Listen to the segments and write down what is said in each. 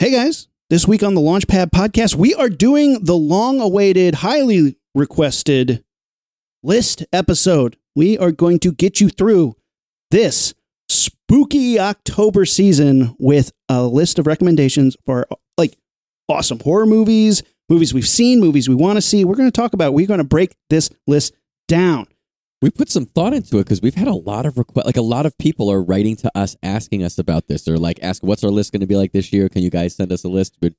Hey guys, this week on the Launchpad podcast, we are doing the long awaited, highly requested list episode. We are going to get you through this spooky October season with a list of recommendations for like awesome horror movies, movies we've seen, movies we want to see. We're going to talk about, we're going to break this list down. We put some thought into it because we've had a lot of requests. Like a lot of people are writing to us asking us about this, or like ask, "What's our list going to be like this year? Can you guys send us a list?" But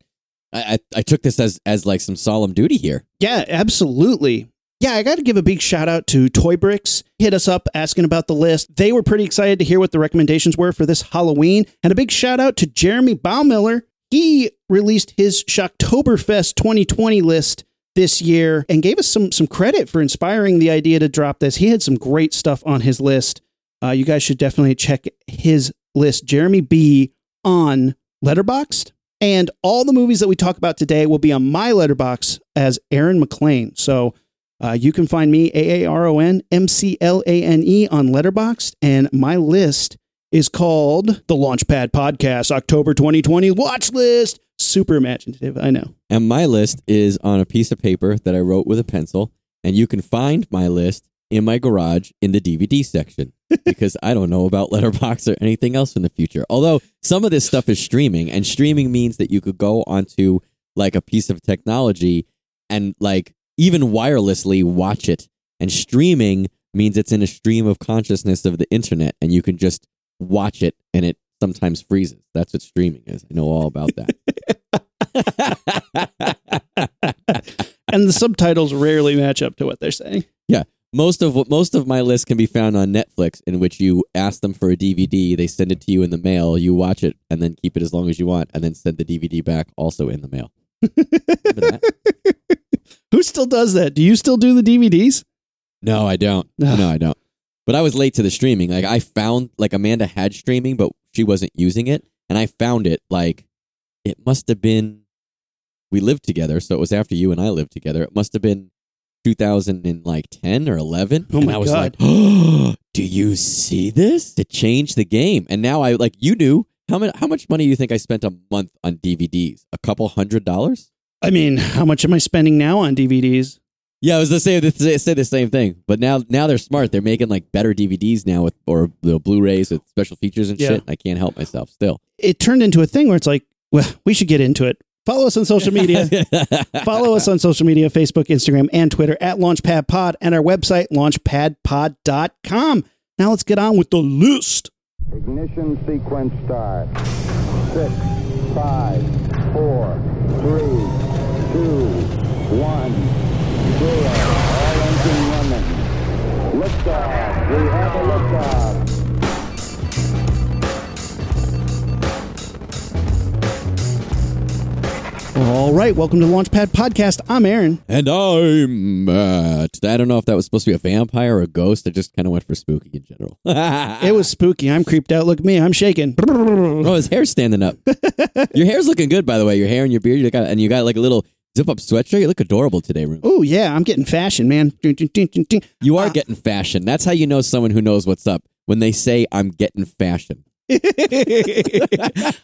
I, I, I took this as as like some solemn duty here. Yeah, absolutely. Yeah, I got to give a big shout out to Toy Bricks. Hit us up asking about the list. They were pretty excited to hear what the recommendations were for this Halloween. And a big shout out to Jeremy Baumiller. He released his Shocktoberfest 2020 list this year and gave us some some credit for inspiring the idea to drop this. He had some great stuff on his list. Uh, you guys should definitely check his list, Jeremy B on Letterboxd. And all the movies that we talk about today will be on my letterbox as Aaron McLane. So uh, you can find me A A R O N M C L A N E on Letterboxd, and my list is called the Launchpad Podcast October 2020 Watch List. Super imaginative, I know. And my list is on a piece of paper that I wrote with a pencil, and you can find my list in my garage in the DVD section because I don't know about Letterbox or anything else in the future. Although some of this stuff is streaming, and streaming means that you could go onto like a piece of technology and like even wirelessly watch it. And streaming means it's in a stream of consciousness of the internet, and you can just watch it, and it sometimes freezes. That's what streaming is. I know all about that. And the subtitles rarely match up to what they're saying. Yeah. Most of what most of my list can be found on Netflix, in which you ask them for a DVD, they send it to you in the mail, you watch it, and then keep it as long as you want, and then send the DVD back also in the mail. Who still does that? Do you still do the DVDs? No, I don't. No, I don't. But I was late to the streaming. Like I found like Amanda had streaming, but she wasn't using it, and I found it like it must have been we lived together, so it was after you and I lived together. It must have been 2010 or 11. Oh and my I was God. like, oh, "Do you see this? To change the game." And now I like you do. How much how much money do you think I spent a month on DVDs? A couple hundred dollars? I mean, how much am I spending now on DVDs? Yeah, I was the same. Say, say the same thing, but now now they're smart. They're making like better DVDs now with or the Blu-rays with special features and Yeah. shit. I can't help myself still. It turned into a thing where it's like, well, we should get into it. Follow us on social media. Follow us on social media Facebook, Instagram, and Twitter at Launchpad Pod and our website, launchpadpod.com. Now let's get on with the list. Ignition sequence start. Six, five, four, three, two, one, zero. All engine running. Liftoff. We have a liftoff. All right, welcome to the Launchpad Podcast. I'm Aaron. and I'm Matt. I don't know if that was supposed to be a vampire or a ghost. I just kind of went for spooky in general. It was spooky. I'm creeped out. Look at me. I'm shaking. oh, his hair's standing up. your hair's looking good, by the way. Your hair and your beard, you got, and you got like a little zip up sweatshirt. You look adorable today, Room. Oh, yeah, I'm getting fashion, man. You are Ah. getting fashion. That's how you know someone who knows what's up when they say, "I'm getting fashion."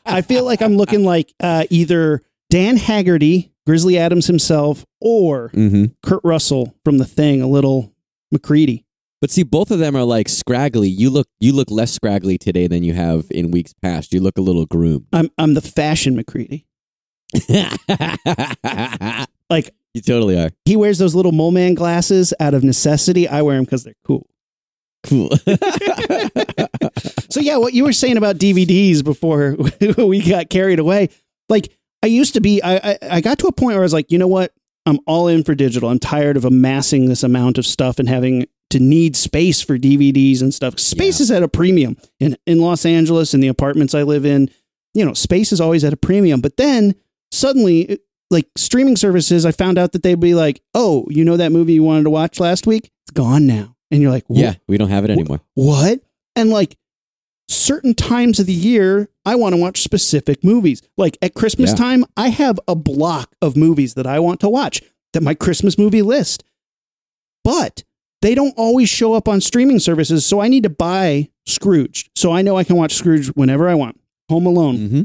I feel like I'm looking like uh, either Dan Haggerty, Grizzly Adams himself, or Mm-hmm. Kurt Russell from The Thing, a little MacReady. But see, both of them are like scraggly. You look you look less scraggly today than you have in weeks past. You look a little groomed. I'm I'm the fashion MacReady. Like you totally are. he wears those little mole man glasses out of necessity. I wear them because they're cool. Cool. So yeah, what you were saying about DVDs before we got carried away, like I used to be. I, I I got to a point where I was like, you know what? I'm all in for digital. I'm tired of amassing this amount of stuff and having to need space for DVDs and stuff. Space is at a premium in in Los Angeles in the apartments I live in. You know, space is always at a premium. But then suddenly, like streaming services, I found out that they'd be like, "Oh, you know that movie you wanted to watch last week? It's gone now." And you're like, yeah, we don't have it anymore. what? And like certain times of the year, I want to watch specific movies. Like at Christmas Yeah. time, I have a block of movies that I want to watch. That my Christmas movie list. But they don't always show up on streaming services, so I need to buy Scrooge. So I know I can watch Scrooge whenever I want. Home Alone. Mm-hmm.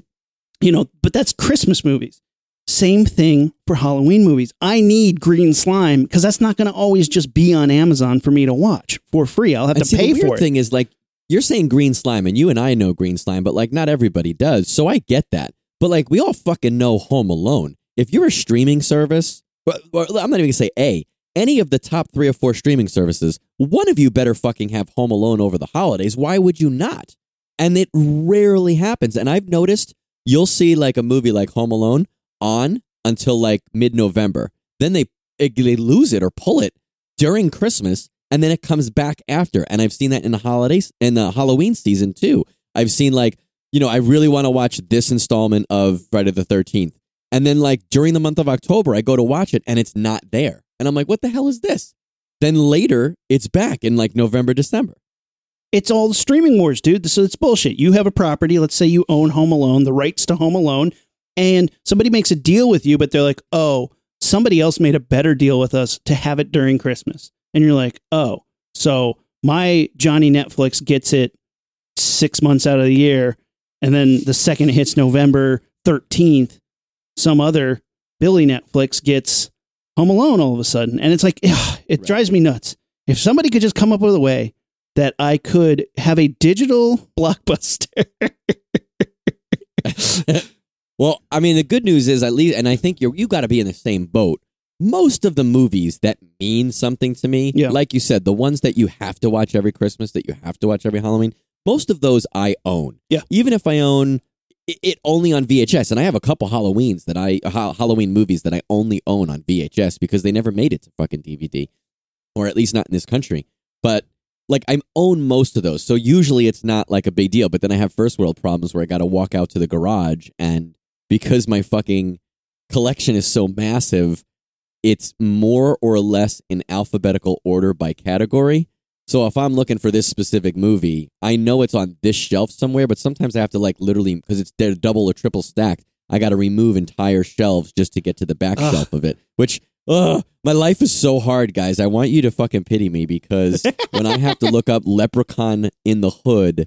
You know, but that's Christmas movies. Same thing for Halloween movies. I need green slime because that's not going to always just be on Amazon for me to watch for free. I'll have And to see, pay the weird for it. thing is like you're saying green slime, and you and I know green slime, but like not everybody does. So I get that. But like we all fucking know Home Alone. If you're a streaming service, or, or I'm not even gonna say a any of the top three or four streaming services, one of you better fucking have Home Alone over the holidays. Why would you not? And it rarely happens. And I've noticed you'll see like a movie like Home Alone on until like mid November. Then they they lose it or pull it during Christmas, and then it comes back after. And I've seen that in the holidays in the Halloween season too. I've seen like you know I really want to watch this installment of Friday the Thirteenth, and then like during the month of October I go to watch it and it's not there, and I'm like, what the hell is this? Then later it's back in like November December. It's all the streaming wars, dude. So it's bullshit. You have a property, let's say you own Home Alone, the rights to Home Alone, and somebody makes a deal with you, but they're like, oh, somebody else made a better deal with us to have it during Christmas. And you're like, oh, so my Johnny Netflix gets it six months out of the year. And then the second it hits November 13th, some other Billy Netflix gets Home Alone all of a sudden. And it's like, ugh, it Right. drives me nuts. If somebody could just come up with a way that I could have a digital blockbuster. well, I mean, the good news is at least, and I think you're you got to be in the same boat. Most of the movies that mean something to me, Yeah. like you said, the ones that you have to watch every Christmas, that you have to watch every Halloween, most of those I own. Yeah. Even if I own it only on VHS, and I have a couple Halloweens that I Halloween movies that I only own on VHS because they never made it to fucking DVD, or at least not in this country. But like I own most of those, so usually it's not like a big deal. But then I have first world problems where I got to walk out to the garage, and because my fucking collection is so massive, it's more or less in alphabetical order by category. So if I'm looking for this specific movie, I know it's on this shelf somewhere, but sometimes I have to like literally because it's they're double or triple stacked. I got to remove entire shelves just to get to the back Ugh. shelf of it. Which, ugh, my life is so hard, guys. I want you to fucking pity me because when I have to look up Leprechaun in the Hood,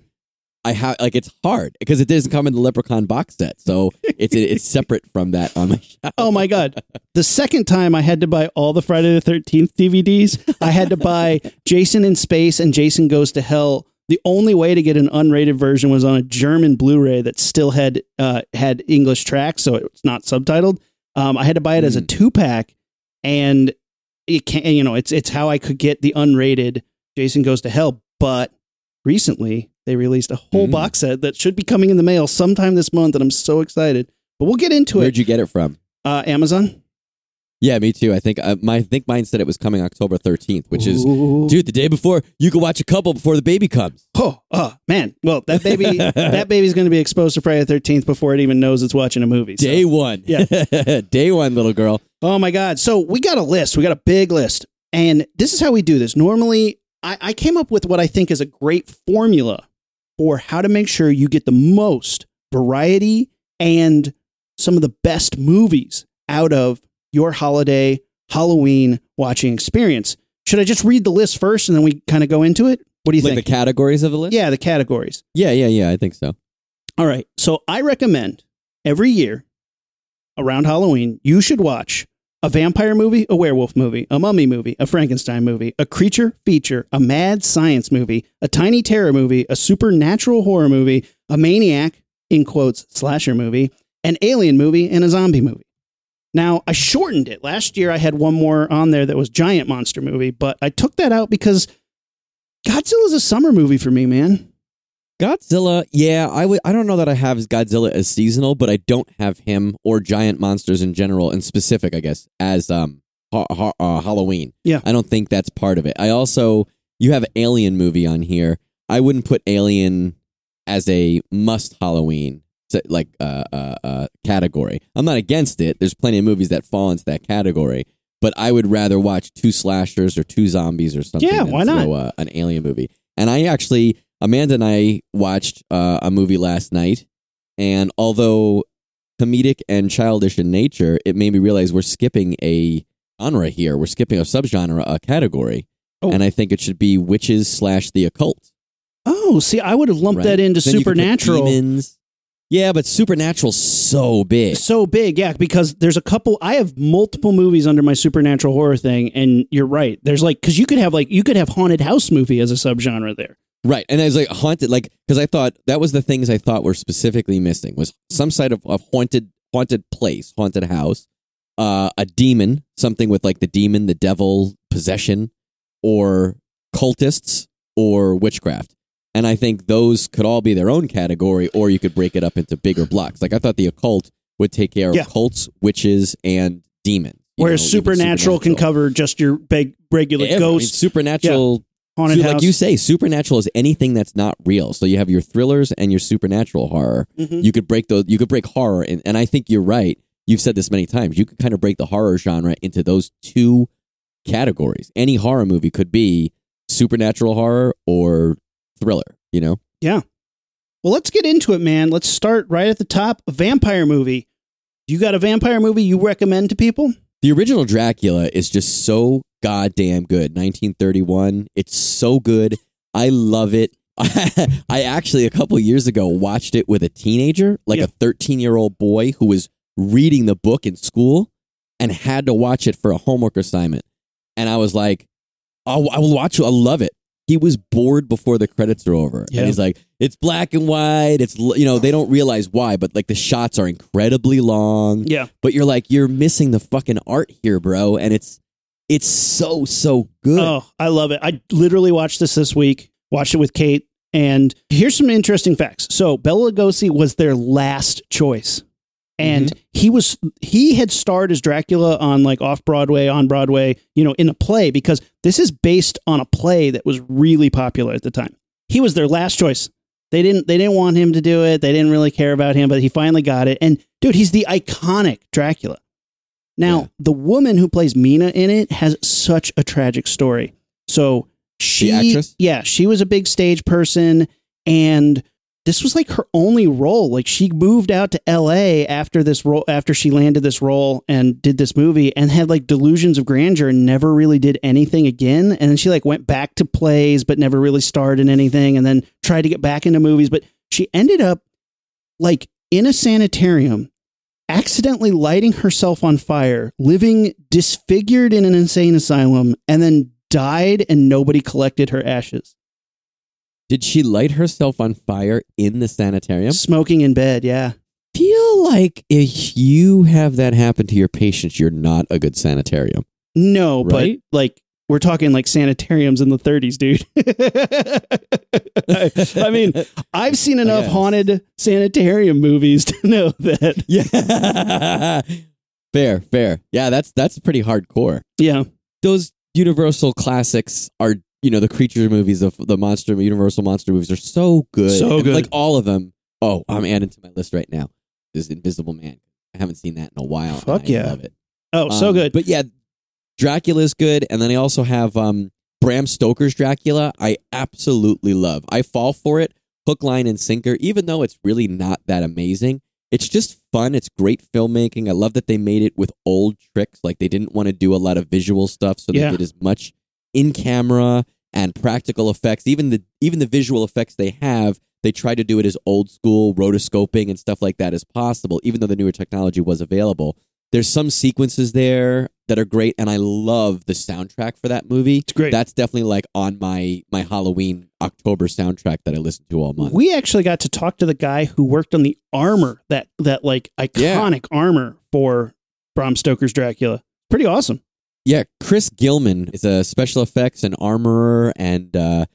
I have like it's hard because it doesn't come in the Leprechaun box set, so it's it's separate from that on my shelf. oh my God. The second time I had to buy all the Friday the 13th DVDs, I had to buy Jason in Space and Jason Goes to Hell. The only way to get an unrated version was on a German Blu-ray that still had uh, had English tracks, so it's not subtitled. Um, I had to buy it as a Mm. two pack, and it can you know it's it's how I could get the unrated Jason Goes to Hell. But recently they released a whole Mm. box set that should be coming in the mail sometime this month, and I'm so excited. But we'll get into it. Where'd you get it from? Uh, Amazon. Yeah, me too. I think uh, my I think mine said it was coming October 13th, which is Ooh. dude the day before. You can watch a couple before the baby comes. Oh, oh man. Well, that baby, that baby's going to be exposed to Friday the Thirteenth before it even knows it's watching a movie. so- Day one. Yeah. day one, little girl. Oh my God. So we got a list. We got a big list, and this is how we do this. Normally, I, I came up with what I think is a great formula for how to make sure you get the most variety and some of the best movies out of your holiday Halloween watching experience. Should I just read the list first and then we kind of go into it? What do you Like think? the categories of the list? yeah, the categories. Yeah, yeah, yeah. I think so. All right. So I recommend every year around Halloween, you should watch a vampire movie, a werewolf movie, a mummy movie, a Frankenstein movie, a creature feature, a mad science movie, a tiny terror movie, a supernatural horror movie, a maniac, in quotes, slasher movie, an alien movie, and a zombie movie. Now, I shortened it. Last year I had one more on there that was giant monster movie, but I took that out because Godzilla is a summer movie for me, man. Godzilla, yeah, I would. I don't know that I have Godzilla as seasonal, but I don't have him or giant monsters in general, in specific, I guess, as um ha- ha- uh, Halloween. Yeah. I don't think that's part of it. I also you have Alien movie on here. I wouldn't put Alien as a must Halloween like uh, uh, uh, category. I'm not against it. There's plenty of movies that fall into that category, but I would rather watch two slashers or two zombies or something. Yeah, than why not? uh, an Alien movie. And I actually, Amanda and I watched uh, a movie last night, and although comedic and childish in nature, it made me realize we're skipping a genre here. We're skipping a subgenre, a category, Oh. and I think it should be witches slash the occult. Oh, see, I would have lumped right? that into Then you could put supernatural. demons. Yeah, but Supernatural's so big. so big, yeah, because there's a couple. I have multiple movies under my supernatural horror thing, and you're right. There's like because you could have like you could have haunted house movie as a subgenre there. Right. And I was like haunted like because I thought that was the things I thought were specifically missing was some side of a haunted haunted place, haunted house, uh a demon, something with like the demon, the devil, possession, or cultists or witchcraft. And I think those could all be their own category, or you could break it up into bigger blocks. Like I thought the occult would take care of Yeah. cults, witches, and demons. you Whereas know, even supernatural, can cover just your big regular Every- I mean, ghost supernatural haunted So, house. like you say, supernatural is anything that's not real. So you have your thrillers and your supernatural horror. Mhm. You could break those. You could break horror, and, and I think you're right. You've said this many times. You could kind of break the horror genre into those two categories. Any horror movie could be supernatural horror or thriller. You know, Yeah. Well, let's get into it, man. Let's start right at the top. A vampire movie. You got a vampire movie you recommend to people? the original Dracula is just so goddamn good. 1931. It's so good. I love it. I actually a couple years ago watched it with a teenager, like Yeah. a 13 year old boy who was reading the book in school and had to watch it for a homework assignment. And I was like, oh, I will watch it. I love it. He was bored before the credits are over. Yeah. And he's like, it's black and white. It's, you know, they don't realize why, but like the shots are incredibly long Yeah. but you're like you're missing the fucking art here bro and it's it's so so good Oh, I love it. I literally watched this this week. Watched it with Kate. And here's some interesting facts. So Bela Lugosi was their last choice. And Mm-hmm. he was he had starred as Dracula on like off Broadway, on Broadway, you know, in a play because this is based on a play that was really popular at the time. He was their last choice. They didn't they didn't want him to do it. They didn't really care about him, but he finally got it. And dude, he's the iconic Dracula. Now, Yeah. the woman who plays Mina in it has such a tragic story. So she, actress? yeah, she was a big stage person, and this was like her only role. Like she moved out to L.A. after this role, after she landed this role and did this movie, and had like delusions of grandeur, and never really did anything again. And then she like went back to plays, but never really starred in anything, and then tried to get back into movies. But she ended up like in a sanitarium accidentally lighting herself on fire, living disfigured in an insane asylum, and then died and nobody collected her ashes. Did she light herself on fire in the sanitarium Smoking in bed, yeah. feel like if you have that happen to your patients you're not a good sanitarium No, Right? but like we're talking like sanitariums in the 30s, dude. I mean, I've seen enough haunted sanitarium movies to know that. yeah fair fair yeah that's that's pretty hardcore Yeah. those universal classics are you know the creature movies of the monster universal monster movies are so good. So And, good. like all of them oh i'm adding to my list right now. This is invisible man. I haven't seen that in a while Fuck I yeah. love it. Oh, so Um, good. but yeah dracula's good and then i also have um bram stoker's dracula. I absolutely love. I fall for it hook line and sinker even though it's really not that amazing. It's just fun. It's great filmmaking. I love that they made it with old tricks. Like they didn't want to do a lot of visual stuff so they did as much in camera and practical effects even the even the visual effects they have they try to do it as old school rotoscoping and stuff like that as possible even though the newer technology was available there's some sequences there that are great and i love the soundtrack for that movie It's great. that's definitely like on my my halloween october soundtrack that i listen to all month we actually got to talk to the guy who worked on the armor that that like iconic armor for Bram Stoker's Dracula. Pretty awesome. Yeah, Chris Gilman is a special effects and armorer and uh,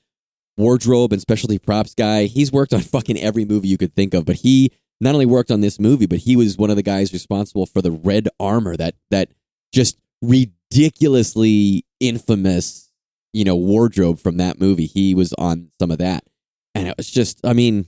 wardrobe and specialty props guy. He's worked on fucking every movie you could think of, but he not only worked on this movie, but he was one of the guys responsible for the red armor that that just ridiculously infamous, you know, wardrobe from that movie. He was on some of that, and it was just, I mean.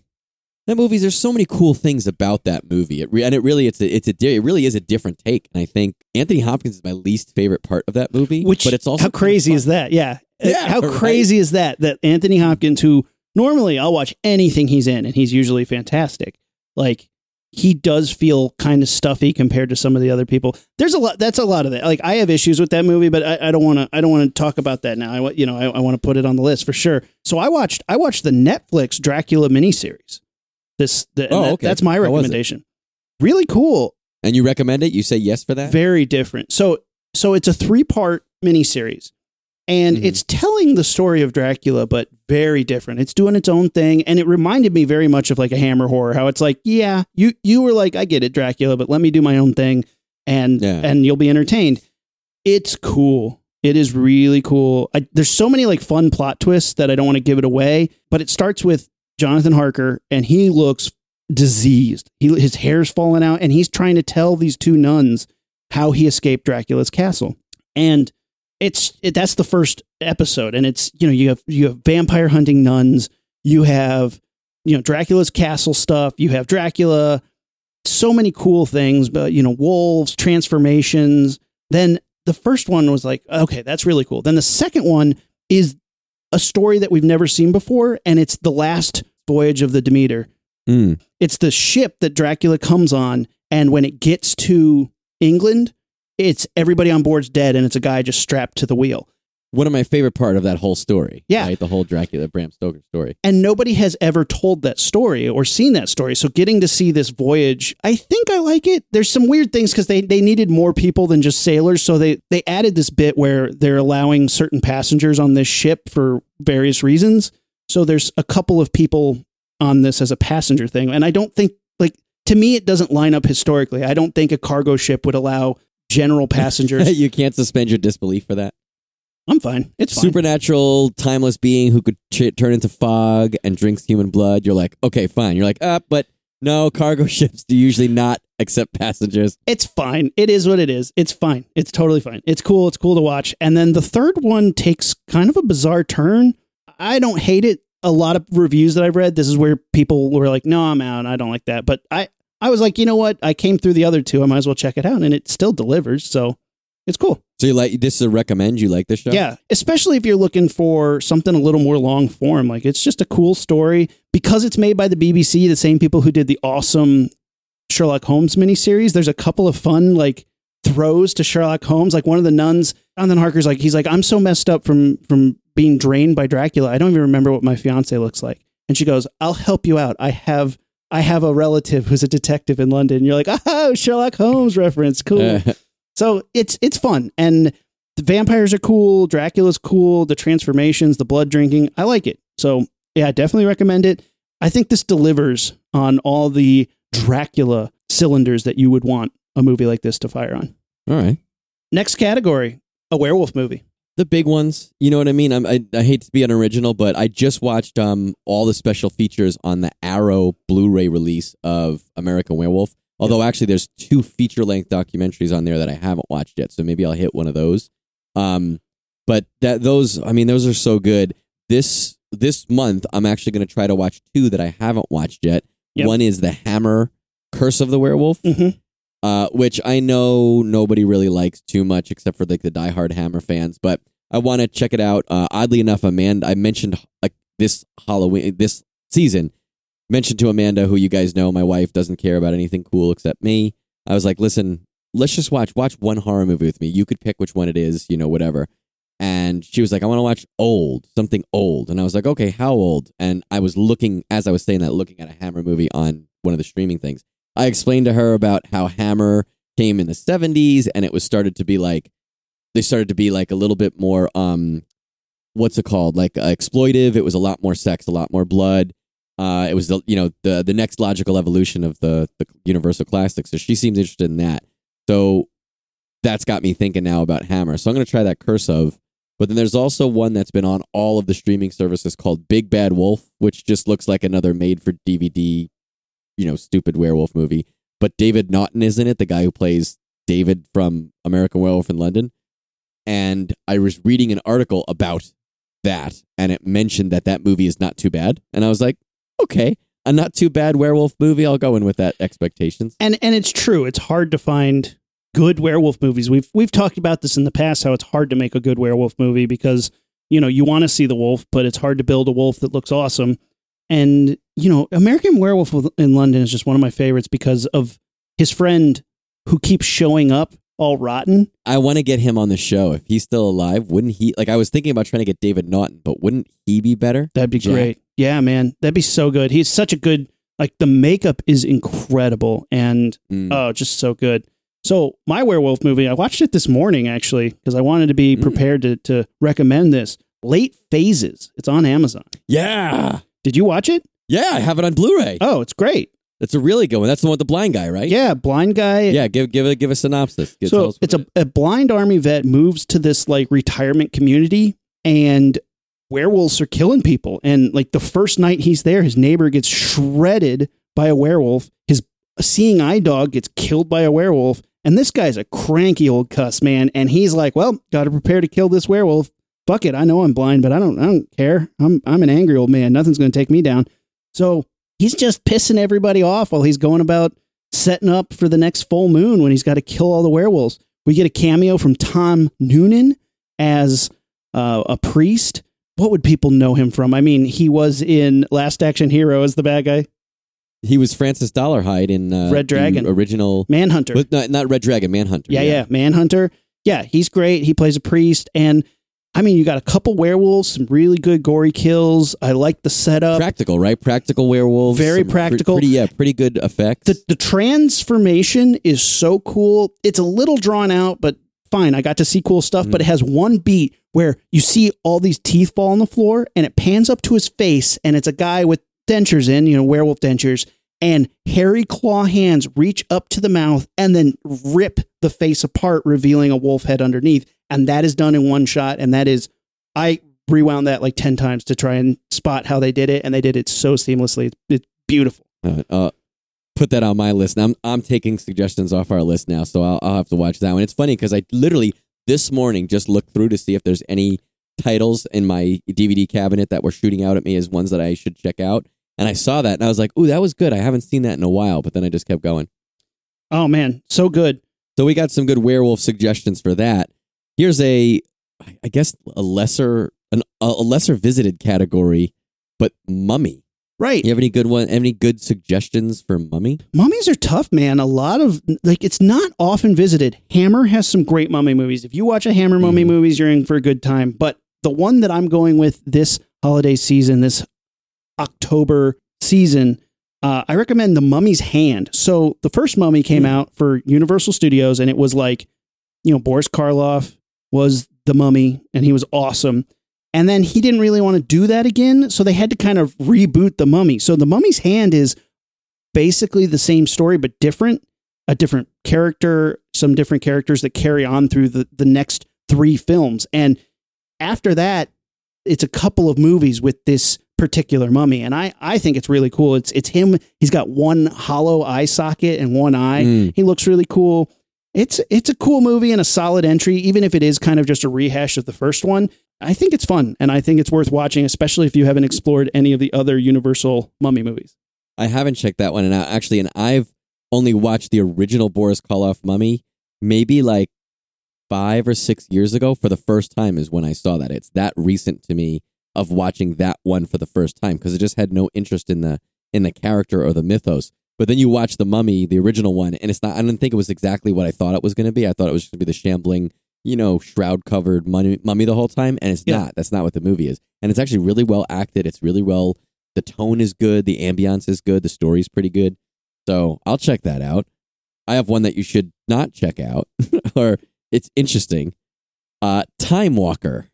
That movie, there's so many cool things about that movie. It re- and it really, it's a, it's a, it really is a different take. And I think Anthony Hopkins is my least favorite part of that movie. Which but it's also how crazy is that? Yeah. Uh, yeah, how right. crazy is that? That Anthony Hopkins, who normally I'll watch anything he's in, and he's usually fantastic. Like he does feel kind of stuffy compared to some of the other people. There's a lot. That's a lot of that. Like I have issues with that movie, but I, don't want to. I don't want to talk about that now. I want you know. I, I want to put it on the list for sure. So I watched. I watched the Netflix Dracula miniseries. This the, Oh, that- okay. that's my How was it? recommendation. Really cool. And you recommend it? You say yes for that? very different. So so it's a three part miniseries, and Mhm. it's telling the story of Dracula, but very different. It's doing its own thing, and it reminded me very much of like a Hammer horror. How it's like, yeah, you you were like, I get it, Dracula, but let me do my own thing, and Yeah. and you'll be entertained. It's cool. It is really cool. I, there's so many like fun plot twists that I don't want to give it away, but it starts with Jonathan Harker, and he looks diseased. He, his hair's falling out, and he's trying to tell these two nuns how he escaped Dracula's castle. And it's it, that's the first episode, and it's you know you have you have vampire hunting nuns, you have you know Dracula's castle stuff, you have Dracula, so many cool things, but you know wolves, transformations. Then the first one was like okay, that's really cool. Then the second one is a story that we've never seen before, and it's the last voyage of the Demeter Mm. it's the ship that Dracula comes on, and when it gets to England, it's everybody on board's dead, and it's a guy just strapped to the wheel. One of my favorite part of that whole story. Yeah. Right? The whole Dracula Bram Stoker story. And nobody has ever told that story or seen that story. So getting to see this voyage, I think I like it. There's some weird things because they, they needed more people than just sailors. So they, they added this bit where they're allowing certain passengers on this ship for various reasons. So there's a couple of people on this as a passenger thing. And I don't think, like, to me, it doesn't line up historically. I don't think a cargo ship would allow general passengers. you can't suspend your disbelief for that. I'm fine. It's fine. Supernatural, timeless being who could ch- turn into fog and drinks human blood. You're like, okay, fine. You're like, ah, but no, cargo ships do usually not accept passengers. it's fine. It is what it is. It's fine. It's totally fine. It's cool. It's cool to watch. And then the third one takes kind of a bizarre turn. I don't hate it. A lot of reviews that I've read, this is where people were like, "No, I'm out. I don't like that." But I, I was like, you know what? I came through the other two. I might as well check it out, and it still delivers. So it's cool. So you like this is a recommend? You like this show? Yeah, especially if you're looking for something a little more long form. Like it's just a cool story because it's made by the BBC, the same people who did the awesome Sherlock Holmes miniseries. There's a couple of fun like throws to Sherlock Holmes. Like one of the nuns, Jonathan Harker's like he's like I'm so messed up from from being drained by Dracula. I don't even remember what my fiance looks like. And she goes, "I'll help you out. I have." I have a relative who's a detective in London. You're like, oh, Sherlock Holmes reference. Cool. So it's it's fun and the vampires are cool, Dracula's cool, the transformations, the blood drinking. I like it. So yeah, I definitely recommend it. I think this delivers on all the Dracula cylinders that you would want a movie like this to fire on. All right. Next category, a werewolf movie. The big ones, you know what I mean. I'm, I I hate to be unoriginal, but I just watched um all the special features on the Arrow Blu-ray release of American Werewolf. Although actually, there's two feature-length documentaries on there that I haven't watched yet, so maybe I'll hit one of those. Um, but that those, I mean, those are so good. This this month, I'm actually going to try to watch two that I haven't watched yet. Yep. One is the Hammer Curse of the Werewolf, Mhm. Uh, which I know nobody really likes too much, except for like the diehard Hammer fans. But I want to check it out. Uh, oddly enough, Amanda, I mentioned like this Halloween, this season, mentioned to Amanda, who you guys know, my wife doesn't care about anything cool except me. I was like, listen, let's just watch watch one horror movie with me. You could pick which one it is, you know, whatever. And she was like, I want to watch old, something old. And I was like, okay, how old? And I was looking, as I was saying that, looking at a Hammer movie on one of the streaming things. I explained to her about how Hammer came in the 70s and it was started to be like, they started to be like a little bit more, um, what's it called? Like uh, exploitive. It was a lot more sex, a lot more blood. Uh, it was the you know the the next logical evolution of the the Universal Classics. So she seems interested in that. So that's got me thinking now about Hammer. So I'm going to try that Curse of. But then there's also one that's been on all of the streaming services called Big Bad Wolf, which just looks like another made for DVD, you know, stupid werewolf movie. But David Naughton is in it, the guy who plays David from American Werewolf in London. And I was reading an article about that, and it mentioned that that movie is not too bad. And I was like, okay, a not too bad werewolf movie. I'll go in with that expectations. And and it's true. It's hard to find good werewolf movies. We've we've talked about this in the past how it's hard to make a good werewolf movie because you know you want to see the wolf, but it's hard to build a wolf that looks awesome. And you know, American Werewolf in London is just one of my favorites because of his friend who keeps showing up all rotten. I want to get him on the show. If he's still alive, wouldn't he? Like, I was thinking about trying to get David Naughton, but wouldn't he be better? That'd be Jack. great. Yeah, man, that'd be so good. He's such a good Like the makeup is incredible and Mm. oh, just so good. So my werewolf movie, I watched it this morning actually because I wanted to be Mm. prepared to to recommend this. Late Phases. It's on Amazon. yeah. Did you watch it? Yeah, I have it on Blu-ray. Oh, it's great. That's a really good one. That's the one with the blind guy, right? Yeah, blind guy. Yeah, give give a give a synopsis. Give, so it's a, a blind army vet moves to this like retirement community and werewolves are killing people and like the first night he's there his neighbor gets shredded by a werewolf his seeing eye dog gets killed by a werewolf and this guy's a cranky old cuss man and he's like well gotta prepare to kill this werewolf fuck it i know i'm blind but i don't i don't care i'm i'm an angry old man nothing's gonna take me down so he's just pissing everybody off while he's going about setting up for the next full moon when he's got to kill all the werewolves. We get a cameo from Tom Noonan as uh, a priest. What would people know him from? I mean, he was in Last Action Hero as the bad guy, He was Francis Dolarhyde in uh, Red the Dragon. original. Manhunter. Not, not Red Dragon, Manhunter. yeah, yeah, Manhunter. Yeah, he's great. He plays a priest, and I mean, you got a couple werewolves, some really good gory kills. I like the setup. Practical, right? Practical werewolves. Very pre- practical. pretty, yeah, pretty good effects. the the transformation is so cool. It's a little drawn out, but fine. I got to see cool stuff, but it mm. has one beat where you see all these teeth fall on the floor and it pans up to his face and it's a guy with dentures in, you know, werewolf dentures, and hairy claw hands reach up to the mouth and then rip the face apart, revealing a wolf head underneath. And that is done in one shot. And that is I rewound that like 10 times to try and spot how they did it, and they did it so seamlessly. It's, it's beautiful. Uh, uh, put that on my list. And I'm I'm taking suggestions off our list now, so I'll, I'll have to watch that one. It's funny because I literally this morning just looked through to see if there's any titles in my DVD cabinet that were shooting out at me as ones that I should check out. And I saw that and I was like, "Ooh, that was good. I haven't seen that in a while." But then I just kept going. Oh man, so good. So we got some good werewolf suggestions for that. Here's a, I guess a lesser an, a lesser visited category, but Mummy. Right. You have any good one? Any good suggestions for Mummy? Mummies are tough, man. A lot of like it's not often visited. Hammer has some great mummy movies. If you watch a Hammer mummy Mhm. movies, you're in for a good time. But the one that I'm going with this holiday season, this October season, uh, I recommend The Mummy's Hand. So the first Mummy came Mm. out for Universal Studios, and it was like, you know, Boris Karloff was the Mummy, and he was awesome. And then he didn't really want to do that again, so they had to kind of reboot the Mummy. So the Mummy's Hand is basically the same story but different a different character some different characters that carry on through the, the next three films and after that it's a couple of movies with this particular mummy and i i think it's really cool it's it's him he's got one hollow eye socket and one eye Mm. he looks really cool it's it's a cool movie and a solid entry even if it is kind of just a rehash of the first one i think it's fun and i think it's worth watching especially if you haven't explored any of the other universal mummy movies I haven't checked that one out uh, actually, and I've only watched the original Boris Karloff Mummy maybe like five or six years ago for the first time is when I saw that. It's that recent to me of watching that one for the first time because it just had no interest in the in the character or the mythos. But then you watch the Mummy, the original one, and it's not. I didn't think it was exactly what I thought it was going to be. I thought it was going to be the shambling, you know, shroud covered mummy, mummy the whole time, and it's Yeah. not. That's not what the movie is. And it's actually really well acted. It's really well the tone is good, the ambiance is good, the story's pretty good. So I'll check that out. I have one that you should not check out, or it's interesting. Uh, Time Walker.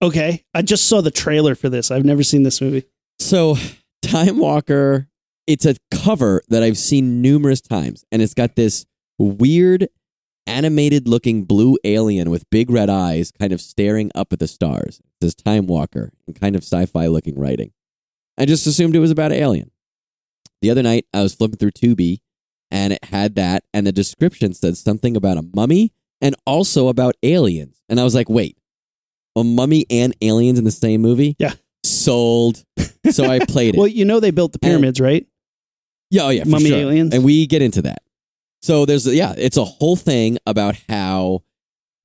Okay. I just saw the trailer for this. I've never seen this movie. So Time Walker, it's a cover that I've seen numerous times, and it's got this weird animated looking blue alien with big red eyes kind of staring up at the stars. It says Time Walker and kind of sci-fi looking writing. I just assumed it was about an alien. The other night I was flipping through Tubi and it had that and the description said something about a mummy and also about aliens. And I was like, wait, a mummy and aliens in the same movie? Yeah. Sold. So I played it. Well, you know they built the pyramids, right? Yeah, oh yeah, for Mummy sure. aliens. and we get into that. So there's yeah, it's a whole thing about how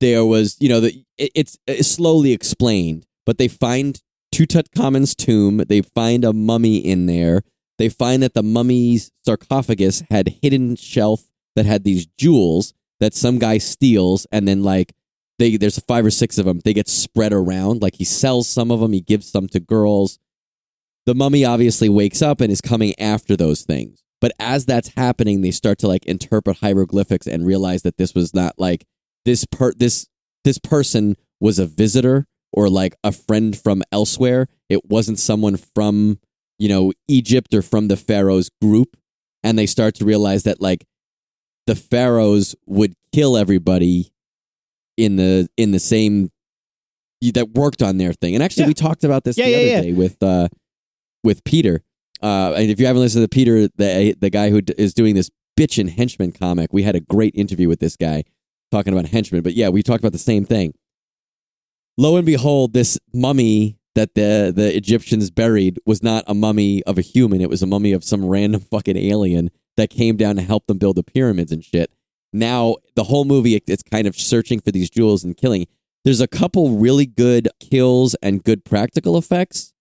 there was you know the it, it's, it's slowly explained, but they find Tutankhamun's tomb, they find a mummy in there, they find that the mummy's sarcophagus had hidden shelf that had these jewels that some guy steals, and then like they there's five or six of them, they get spread around. Like he sells some of them, he gives some to girls. The mummy obviously wakes up and is coming after those things. But as that's happening, they start to like interpret hieroglyphics and realize that this was not like this per this this person was a visitor or like a friend from elsewhere. It wasn't someone from, you know, Egypt or from the pharaoh's group. And they start to realize that like the pharaohs would kill everybody in the in the same that worked on their thing. And actually, Yeah. we talked about this Yeah, the yeah, other day with uh, with Peter. Uh, and if you haven't listened to Peter, the the guy who d- is doing this bitchin' henchman comic, we had a great interview with this guy talking about henchmen. But yeah, we talked about the same thing. Lo and behold, this mummy that the the Egyptians buried was not a mummy of a human. It was a mummy of some random fucking alien that came down to help them build the pyramids and shit. Now the whole movie, it- it's kind of searching for these jewels and killing. There's a couple really good kills and good practical effects,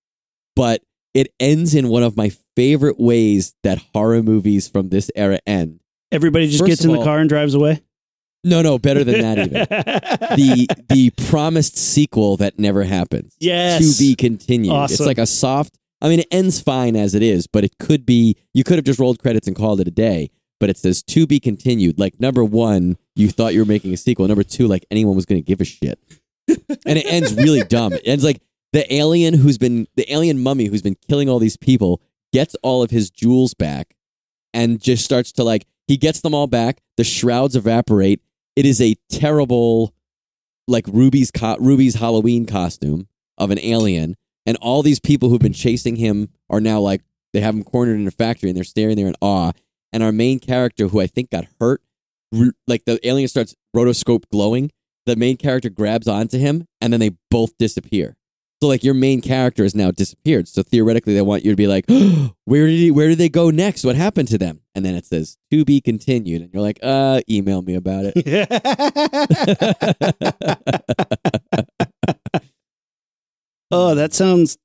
but it ends in one of my favorite ways that horror movies from this era end. Everybody just First gets in the car and drives away. No, no, better than that even. the the promised sequel that never happens. Yes. To be continued. It's like a soft I mean it ends fine as it is, but it could be you could have just rolled credits and called it a day. But it says to be continued. Like number one, you thought you were making a sequel. Number two, like anyone was gonna give a shit. and it ends really dumb. It ends like the alien who's been the alien mummy who's been killing all these people gets all of his jewels back and just starts to like he gets them all back. The shrouds evaporate. It is a terrible like Rubie's co- Rubie's Halloween costume of an alien, and all these people who've been chasing him are now like they have him cornered in a factory and they're staring there in awe. And our main character, who I think got hurt, like the alien starts rotoscope glowing. The main character grabs onto him, and then they both disappear. So like your main character has now disappeared. So theoretically, they want you to be like, where did he? Where did they go next? What happened to them? And then it says to be continued, and you're like, uh, email me about it. oh, that sounds.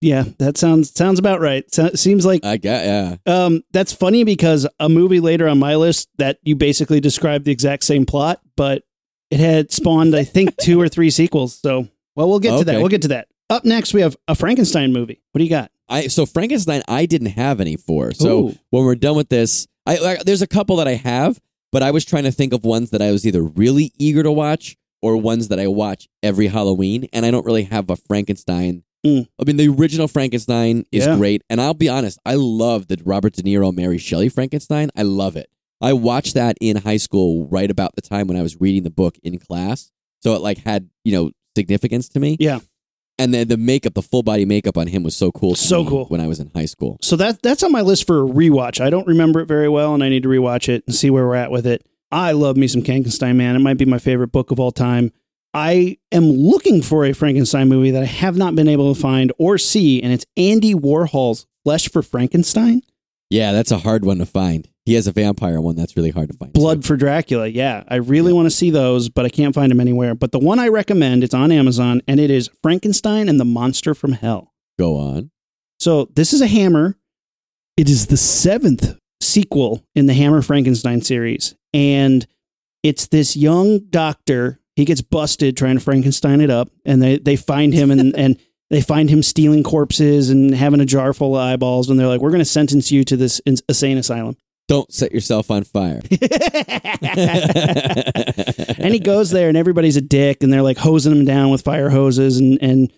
Yeah, that sounds sounds about right. So, seems like I got yeah. um, that's funny because a movie later on my list that you basically described the exact same plot, but it had spawned, I think, two or three sequels. So, well, we'll get to that. We'll get to that. Up next, we have a Frankenstein movie. What do you got? I so Frankenstein I didn't have any for. So Ooh. when we're done with this, I like, there's a couple that I have, but I was trying to think of ones that I was either really eager to watch or ones that I watch every Halloween, and I don't really have a Frankenstein. Mm. I mean, the original Frankenstein is Yeah. great, and I'll be honest, I love the Robert De Niro, Mary Shelley Frankenstein. I love it. I watched that in high school right about the time when I was reading the book in class, so it like had you know significance to me. Yeah. And then the makeup, the full body makeup on him was so cool. So cool. when I was in high school. So that that's on my list for a rewatch. I don't remember it very well, and I need to rewatch it and see where we're at with it. I love me some Frankenstein, man. It might be my favorite book of all time. I am looking for a Frankenstein movie that I have not been able to find or see, and it's Andy Warhol's Flesh for Frankenstein, Yeah, that's a hard one to find. He has a vampire one that's really hard to find. Blood for Dracula. Yeah, I really want to see those, but I can't find them anywhere. But the one I recommend, it's on Amazon, and it is Frankenstein and the Monster from Hell. Go on. So this is a Hammer. It is the seventh sequel in the Hammer Frankenstein series, and it's this young doctor. He gets busted trying to Frankenstein it up, and they they find him and and they find him stealing corpses and having a jar full of eyeballs, and they're like, "We're going to sentence you to this insane asylum." Don't set yourself on fire. and he goes there and everybody's a dick and they're like hosing him down with fire hoses and, and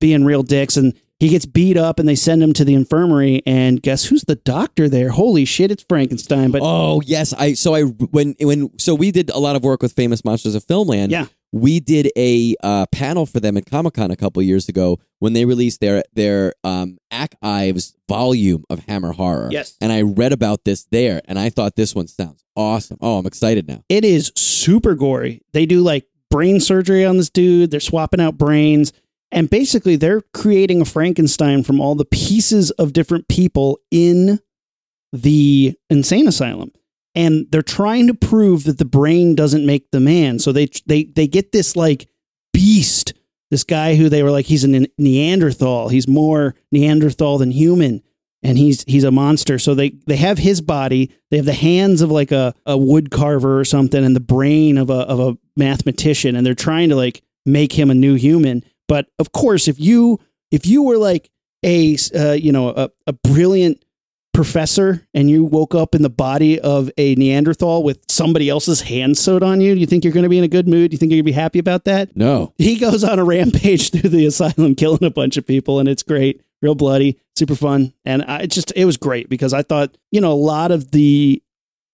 being real dicks and he gets beat up and they send him to the infirmary and guess who's the doctor there holy shit it's frankenstein but oh yes, I so I when when so we did a lot of work with famous monsters of Filmland. Yeah. We did a uh, panel for them at Comic Con a couple years ago when they released their their um, archives volume of Hammer Horror. Yes. and I read about this there, and I thought this one sounds awesome. Oh, I'm excited now. it is super gory they do like brain surgery on this dude they're swapping out brains and basically they're creating a frankenstein from all the pieces of different people in the insane asylum and they're trying to prove that the brain doesn't make the man. So they they they get this like beast this guy who they were like he's a Ne- neanderthal. He's more neanderthal than human. And he's he's a monster. So they they have his body. They have the hands of like a, a wood carver or something and the brain of a of a mathematician. And they're trying to like make him a new human. But of course if you if you were like a uh, you know a, a brilliant professor and you woke up in the body of a Neanderthal with somebody else's hand sewed on you, do you think you're going to be in a good mood? Do you think you're going to be happy about that? No. He goes on a rampage through the asylum, killing a bunch of people, and it's great, real bloody, super fun, and I it just it was great because I thought you know a lot of the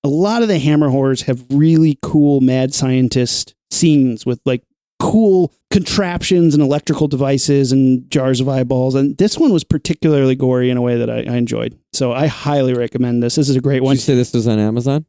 a lot of the Hammer horrors have really cool mad scientist scenes with like cool contraptions and electrical devices and jars of eyeballs. And this one was particularly gory in a way that I, I enjoyed. So I highly recommend this. This is a great Did one. you say this was on Amazon?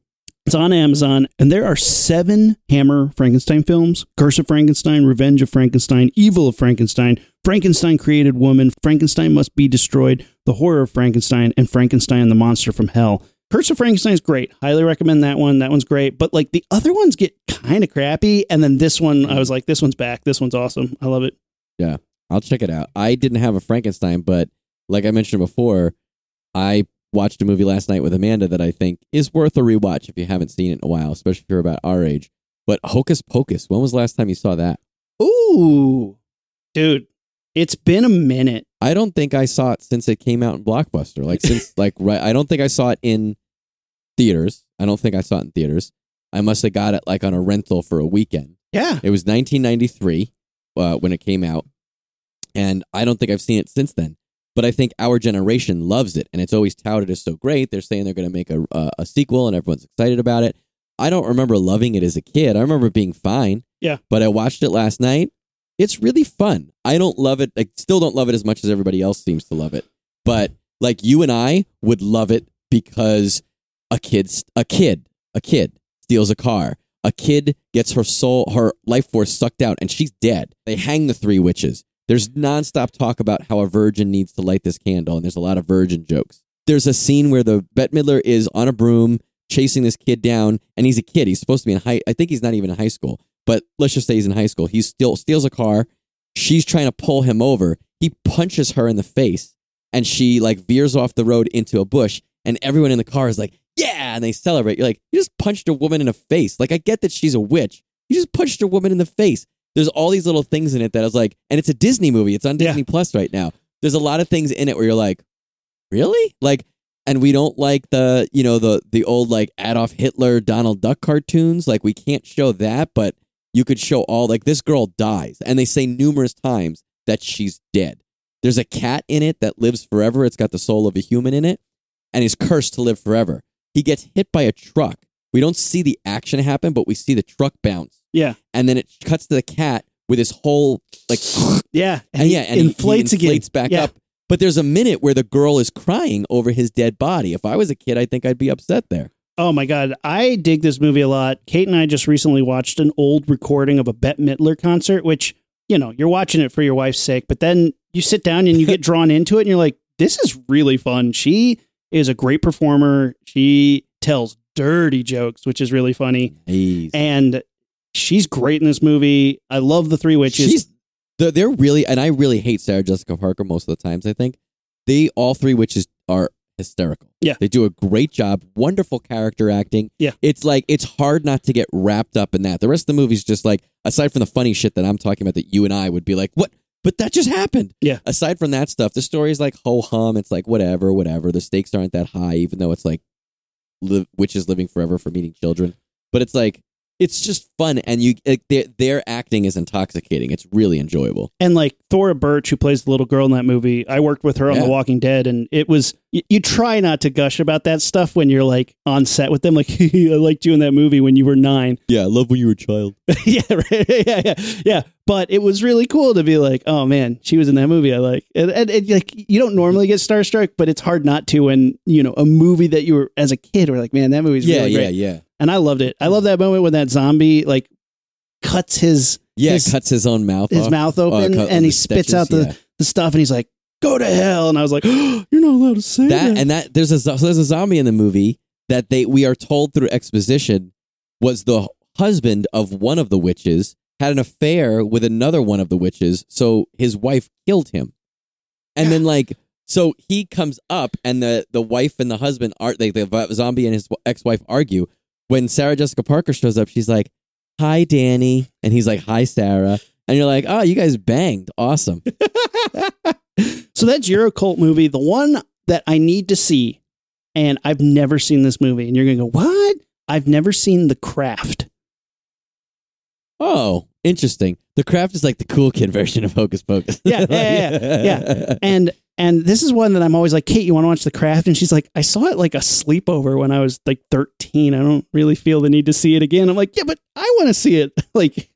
It's on Amazon, and there are seven Hammer Frankenstein films Curse of Frankenstein, Revenge of Frankenstein, Evil of Frankenstein, Frankenstein Created Woman, Frankenstein Must Be Destroyed, The Horror of Frankenstein, and Frankenstein the Monster from Hell. Curse of Frankenstein is great. Highly recommend that one. That one's great. But like the other ones get kind of crappy. And then this one, I was like, this one's back. This one's awesome. I love it. Yeah. I'll check it out. I didn't have a Frankenstein, but like I mentioned before, I watched a movie last night with Amanda that I think is worth a rewatch if you haven't seen it in a while, especially if you're about our age. But Hocus Pocus, when was the last time you saw that? Ooh, dude, it's been a minute. I don't think I saw it since it came out in Blockbuster. Like since like right I don't think I saw it in theaters. I don't think I saw it in theaters. I must have got it like on a rental for a weekend. Yeah. It was 1993 uh, when it came out, and I don't think I've seen it since then. But I think our generation loves it, and it's always touted as so great. They're saying they're going to make a, a a sequel, and everyone's excited about it. I don't remember loving it as a kid. I remember being fine. Yeah. But I watched it last night. It's really fun. I don't love it. I still don't love it as much as everybody else seems to love it. But like you and I would love it because a kid, a kid, a kid steals a car. A kid gets her soul, her life force sucked out, and she's dead. They hang the three witches. There's nonstop talk about how a virgin needs to light this candle, and there's a lot of virgin jokes. There's a scene where the Bette Midler is on a broom chasing this kid down, and he's a kid. He's supposed to be in high. I think he's not even in high school, but let's just say he's in high school. He still steals a car. She's trying to pull him over. He punches her in the face, and she like veers off the road into a bush. And everyone in the car is like, "Yeah!" and they celebrate. You're like, you just punched a woman in the face. Like, I get that she's a witch. You just punched a woman in the face. There's all these little things in it that I was like, and it's a Disney movie. It's on Yeah. Disney Plus right now. There's a lot of things in it where you're like, really? Like, and we don't like the, you know, the the old like Adolf Hitler, Donald Duck cartoons. Like, we can't show that, but you could show all like this girl dies, and they say numerous times that she's dead. There's a cat in it that lives forever. It's got the soul of a human in it, and is cursed to live forever. He gets hit by a truck. We don't see the action happen, but we see the truck bounce Yeah. and then it cuts to the cat with his whole like Yeah. and yeah and inflates he, again. inflates back Yeah. up but there's a minute where the girl is crying over his dead body if i was a kid i think i'd be upset there Oh my god, I dig this movie a lot. Kate and I just recently watched an old recording of a Bette Midler concert, which you know you're watching it for your wife's sake, but then you sit down and you get drawn into it, and you're like, "This is really fun." She is a great performer. She tells dirty jokes, which is really funny, Nice. and she's great in this movie. I love the three witches. she's they're, they're really and i really hate sarah jessica parker most of the times i think they all three witches are hysterical. Yeah. they do a great job wonderful character acting. Yeah. it's like it's hard not to get wrapped up in that. The rest of the movie's just like aside from the funny shit that i'm talking about that you and i would be like what? But that just happened. Yeah. aside from that stuff the story is like ho hum it's like whatever whatever. The stakes aren't that high even though it's like li- witches living forever for meeting children. But it's like it's just fun and you like, their, their acting is intoxicating it's really enjoyable and like Thora Birch, who plays the little girl in that movie, I worked with her on Yeah. The Walking Dead, and it was you, you try not to gush about that stuff when you're like on set with them. Like I liked you in that movie when you were nine. yeah i love when you were a child yeah, right. yeah, yeah, yeah. But it was really cool to be like, oh man, she was in that movie. I like, and, and, and, like you don't normally get starstruck, but it's hard not to when you know a movie that you were as a kid were like, man, that movie's yeah really yeah great. yeah And I loved it. I love that moment when that zombie like cuts his yeah His- cuts his own mouth his off. mouth Uh, open and he the spits stitches, out the, yeah. the stuff and he's like, go to hell. And I was like, you're not allowed to say that. that and that there's a so there's a zombie in the movie that they we are told through exposition was the husband of one of the witches had an affair with another one of the witches so his wife killed him. And then like so he comes up and the the wife and the husband are like the zombie and his ex-wife argue. When sarah jessica parker shows up she's like hi danny. And he's like hi sarah. And you're like oh you guys banged. Awesome. So that's your occult movie, the one that I need to see, and I've never seen this movie. And you're gonna go, what? I've never seen The Craft. Oh, interesting. The craft is like the cool kid version of Hocus Pocus. Yeah, yeah, yeah, yeah. And and this is one that I'm always like, Kate, you want to watch The Craft? And she's like, I saw it like a sleepover when I was like 13. I don't really feel the need to see it again. I'm like, yeah, but I want to see it. like,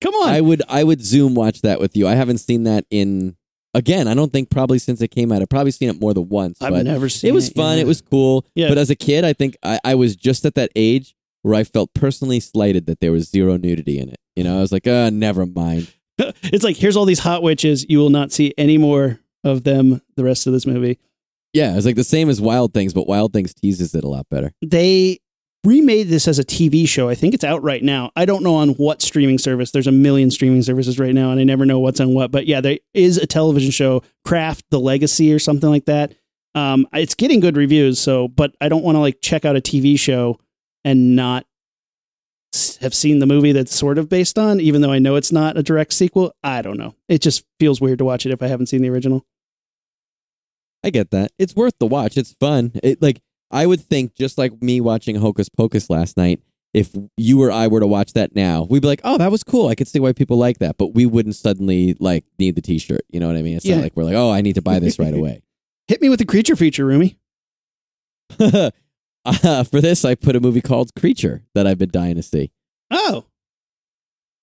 come on. I would I would Zoom watch that with you. I haven't seen that in again. I don't think probably since it came out. I've probably seen it more than once. I've never seen it was it, fun. yeah. It was cool. Yeah. But as a kid, I think I, I was just at that age where I felt personally slighted that there was zero nudity in it. You know, I was like, uh, never mind. it's like, here's all these hot witches. You will not see any more of them the rest of this movie. Yeah, it's like the same as Wild Things, but Wild Things teases it a lot better. They remade this as a TV show. I think it's out right now. I don't know on what streaming service. There's a million streaming services right now, and I never know what's on what. But yeah, there is a television show, Craft the Legacy or something like that. Um, it's getting good reviews. So, but I don't want to like check out a TV show and not have seen the movie that's sort of based on, even though I know it's not a direct sequel. I don't know. It just feels weird to watch it if I haven't seen the original. I get that. It's worth the watch. It's fun. It like I would think just like me watching Hocus Pocus last night, if you or I were to watch that now, we'd be like, "Oh, that was cool. I could see why people like that." But we wouldn't suddenly like need the t-shirt. You know what I mean? It's Yeah. not like we're like, "Oh, I need to buy this right away." Hit me with the creature feature, Rumi. uh, for this, I put a movie called Creature that I've been dying to see. Oh,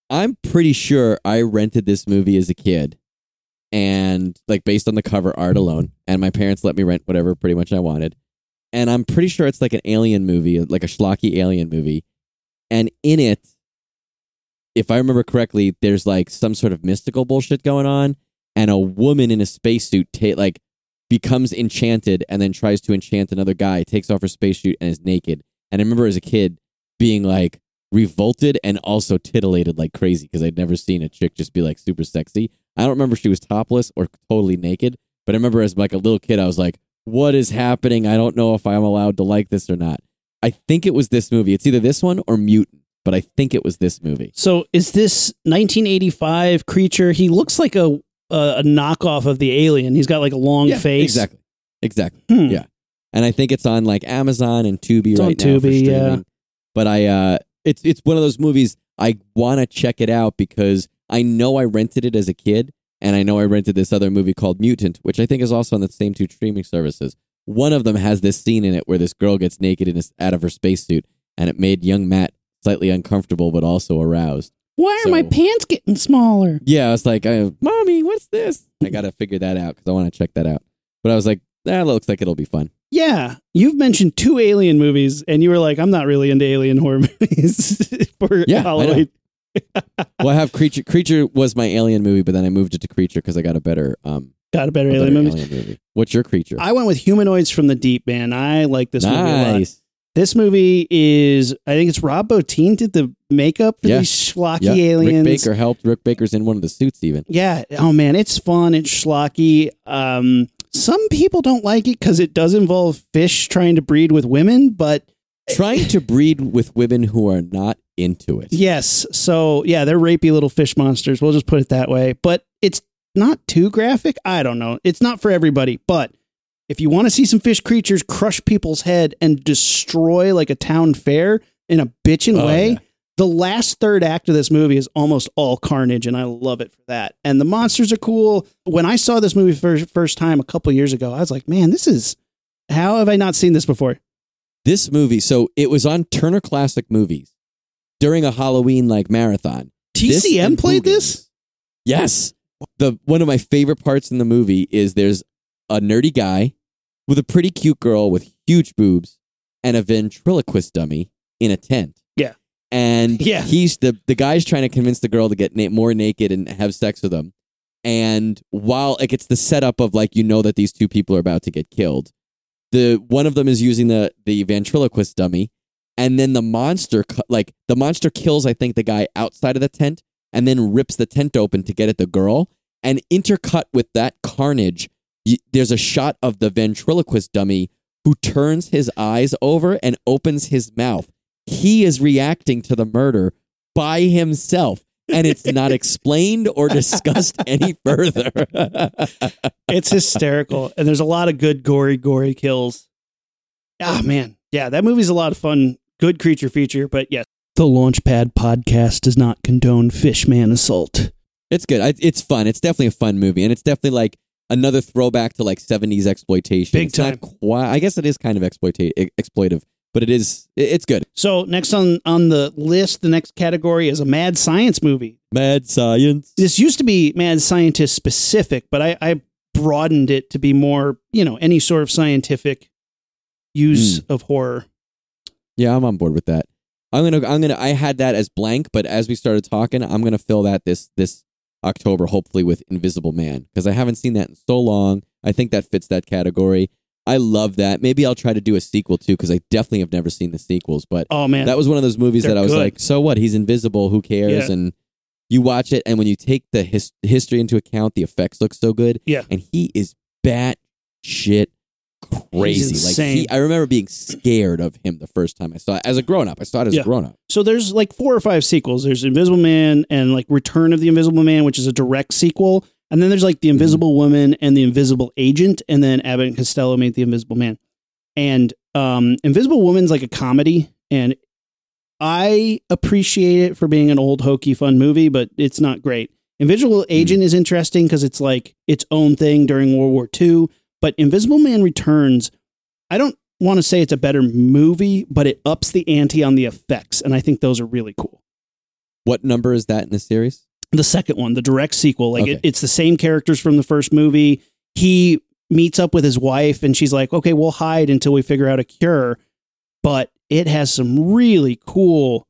I'm pretty sure I rented this movie as a kid and like based on the cover art alone and my parents let me rent whatever pretty much I wanted. And I'm pretty sure it's like an alien movie, like a schlocky alien movie. And in it if I remember correctly, there's like some sort of mystical bullshit going on and a woman in a spacesuit ta- like becomes enchanted and then tries to enchant another guy, takes off her spacesuit and is naked. And I remember as a kid being like revolted and also titillated like crazy because I'd never seen a chick just be like super sexy. I don't remember if she was topless or totally naked, but I remember as like a little kid, I was like, "What is happening? I don't know if I'm allowed to like this or not." I think it was this movie. It's either this one or Mutant, but I think it was this movie. So is this 1985 creature? He looks like a a, a knockoff of the alien. He's got like a long Yeah, face. exactly, exactly. Hmm. Yeah. And I think it's on like Amazon and Tubi It's on right now for Tubi, yeah. But I, uh, it's it's one of those movies I want to check it out because I know I rented it as a kid, and I know I rented this other movie called Mutant, which I think is also on the same two streaming services. One of them has this scene in it where this girl gets naked in a, out of her spacesuit, and it made young Matt slightly uncomfortable but also aroused. Why are my pants getting smaller? Yeah, I was like, uh, "Mommy, what's this?" I got to figure that out because I want to check that out. But I was like, "That looks like it'll be fun." Yeah, you've mentioned two alien movies, and you were like, "I'm not really into alien horror movies for Yeah, I. Halloween." well, I have creature. Creature was my alien movie, but then I moved it to creature because I got a better, um, Got a better a alien better movie. alien movie. What's your creature? I went with Humanoids from the Deep, man. I like this movie a lot. This movie is, I think it's Rob Bottin did the makeup for Yeah. these schlocky Yeah. aliens. Rick Baker helped. Rick Baker's in one of the suits even. Yeah. Oh man, it's fun. It's schlocky. Um, some people don't like it because it does involve fish trying to breed with women, but Trying to breed with women who are not into it. yes. So yeah, they're rapey little fish monsters. We'll just put it that way. But it's not too graphic. I don't know. It's not for everybody. But if you want to see some fish creatures crush people's head and destroy like a town fair in a bitchin' Oh, way, yeah. the last third act of this movie is almost all carnage, and I love it for that. And the monsters are cool. When I saw this movie for first time a couple years ago, I was like, man, this is how have I not seen this before? This movie, so it was on Turner Classic Movies during a Halloween like marathon. TCM and played this? Yes. The one of my favorite parts in the movie is there's a nerdy guy with a pretty cute girl with huge boobs and a ventriloquist dummy in a tent. Yeah. And Yeah. he's the the guy's trying to convince the girl to get na- more naked and have sex with him. And while like it's the setup of like you know that these two people are about to get killed, the one of them is using the the ventriloquist dummy, and then the monster like the monster kills I think the guy outside of the tent, and then rips the tent open to get at the girl. And intercut with that carnage, y- there's a shot of the ventriloquist dummy who turns his eyes over and opens his mouth. He is reacting to the murder by himself. and it's not explained or discussed any further. It's hysterical. and there's a lot of good, gory, gory kills. Ah, man. Yeah, that movie's a lot of fun. Good creature feature, but yes. The Launchpad podcast does not condone fishman assault. it's good. I, it's fun. It's definitely a fun movie, and it's definitely like another throwback to like '70s exploitation. Big It's not time. quite- I guess it is kind of exploita- exploitive, but it is. It's good. So next on on the list, the next category is a mad science movie. Mad science. This used to be mad scientist specific, but I, I broadened it to be more, you know, any sort of scientific use hmm. of horror. Yeah, I'm on board with that. I'm gonna. I'm gonna. I had that as blank, but as we started talking, I'm gonna fill that this this October, hopefully with Invisible Man, because I haven't seen that in so long. I think that fits that category. I love that. Maybe I'll try to do a sequel too, because I definitely have never seen the sequels. But Oh man, that was one of those movies They're that I was good. like, so what? He's invisible. Who cares? Yeah. And you watch it, and when you take the his- history into account, the effects look so good. Yeah. and he is bat shit crazy. Like he, I remember being scared of him the first time I saw it as a grown up. I saw it as Yeah. a grown up. so there's like four or five sequels. There's Invisible Man and like Return of the Invisible Man, which is a direct sequel. And then there's like The Invisible Woman and The Invisible Agent. And then Abbott and Costello made The Invisible Man. And um, Invisible Woman's like a comedy. And I appreciate it for being an old, hokey, fun movie, but it's not great. Invisible Agent is interesting because it's like its own thing during World War II. But Invisible Man Returns, I don't want to say it's a better movie, but it ups the ante on the effects. And I think those are really cool. What number is that in the series? The second one, the direct sequel, like Okay. it, it's the same characters from the first movie. He meets up with his wife and she's like, okay, we'll hide until we figure out a cure. But it has some really cool,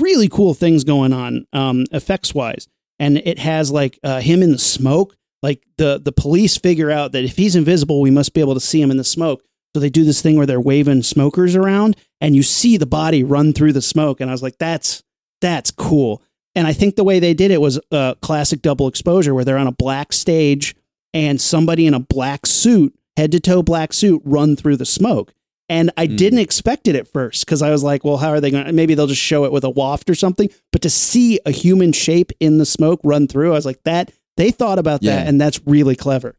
really cool things going on, um, effects wise. And it has like uh, him in the smoke. Like the the police figure out that if he's invisible, we must be able to see him in the smoke. So they do this thing where they're waving smokers around, and you see the body run through the smoke. And I was like, that's that's cool. And I think the way they did it was a classic double exposure, where they're on a black stage and somebody in a black suit, head to toe black suit, run through the smoke. And I Mm. didn't expect it at first because I was like, well, how are they going to? Maybe they'll just show it with a waft or something. But to see a human shape in the smoke run through, I was like, that they thought about Yeah. that, and that's really clever.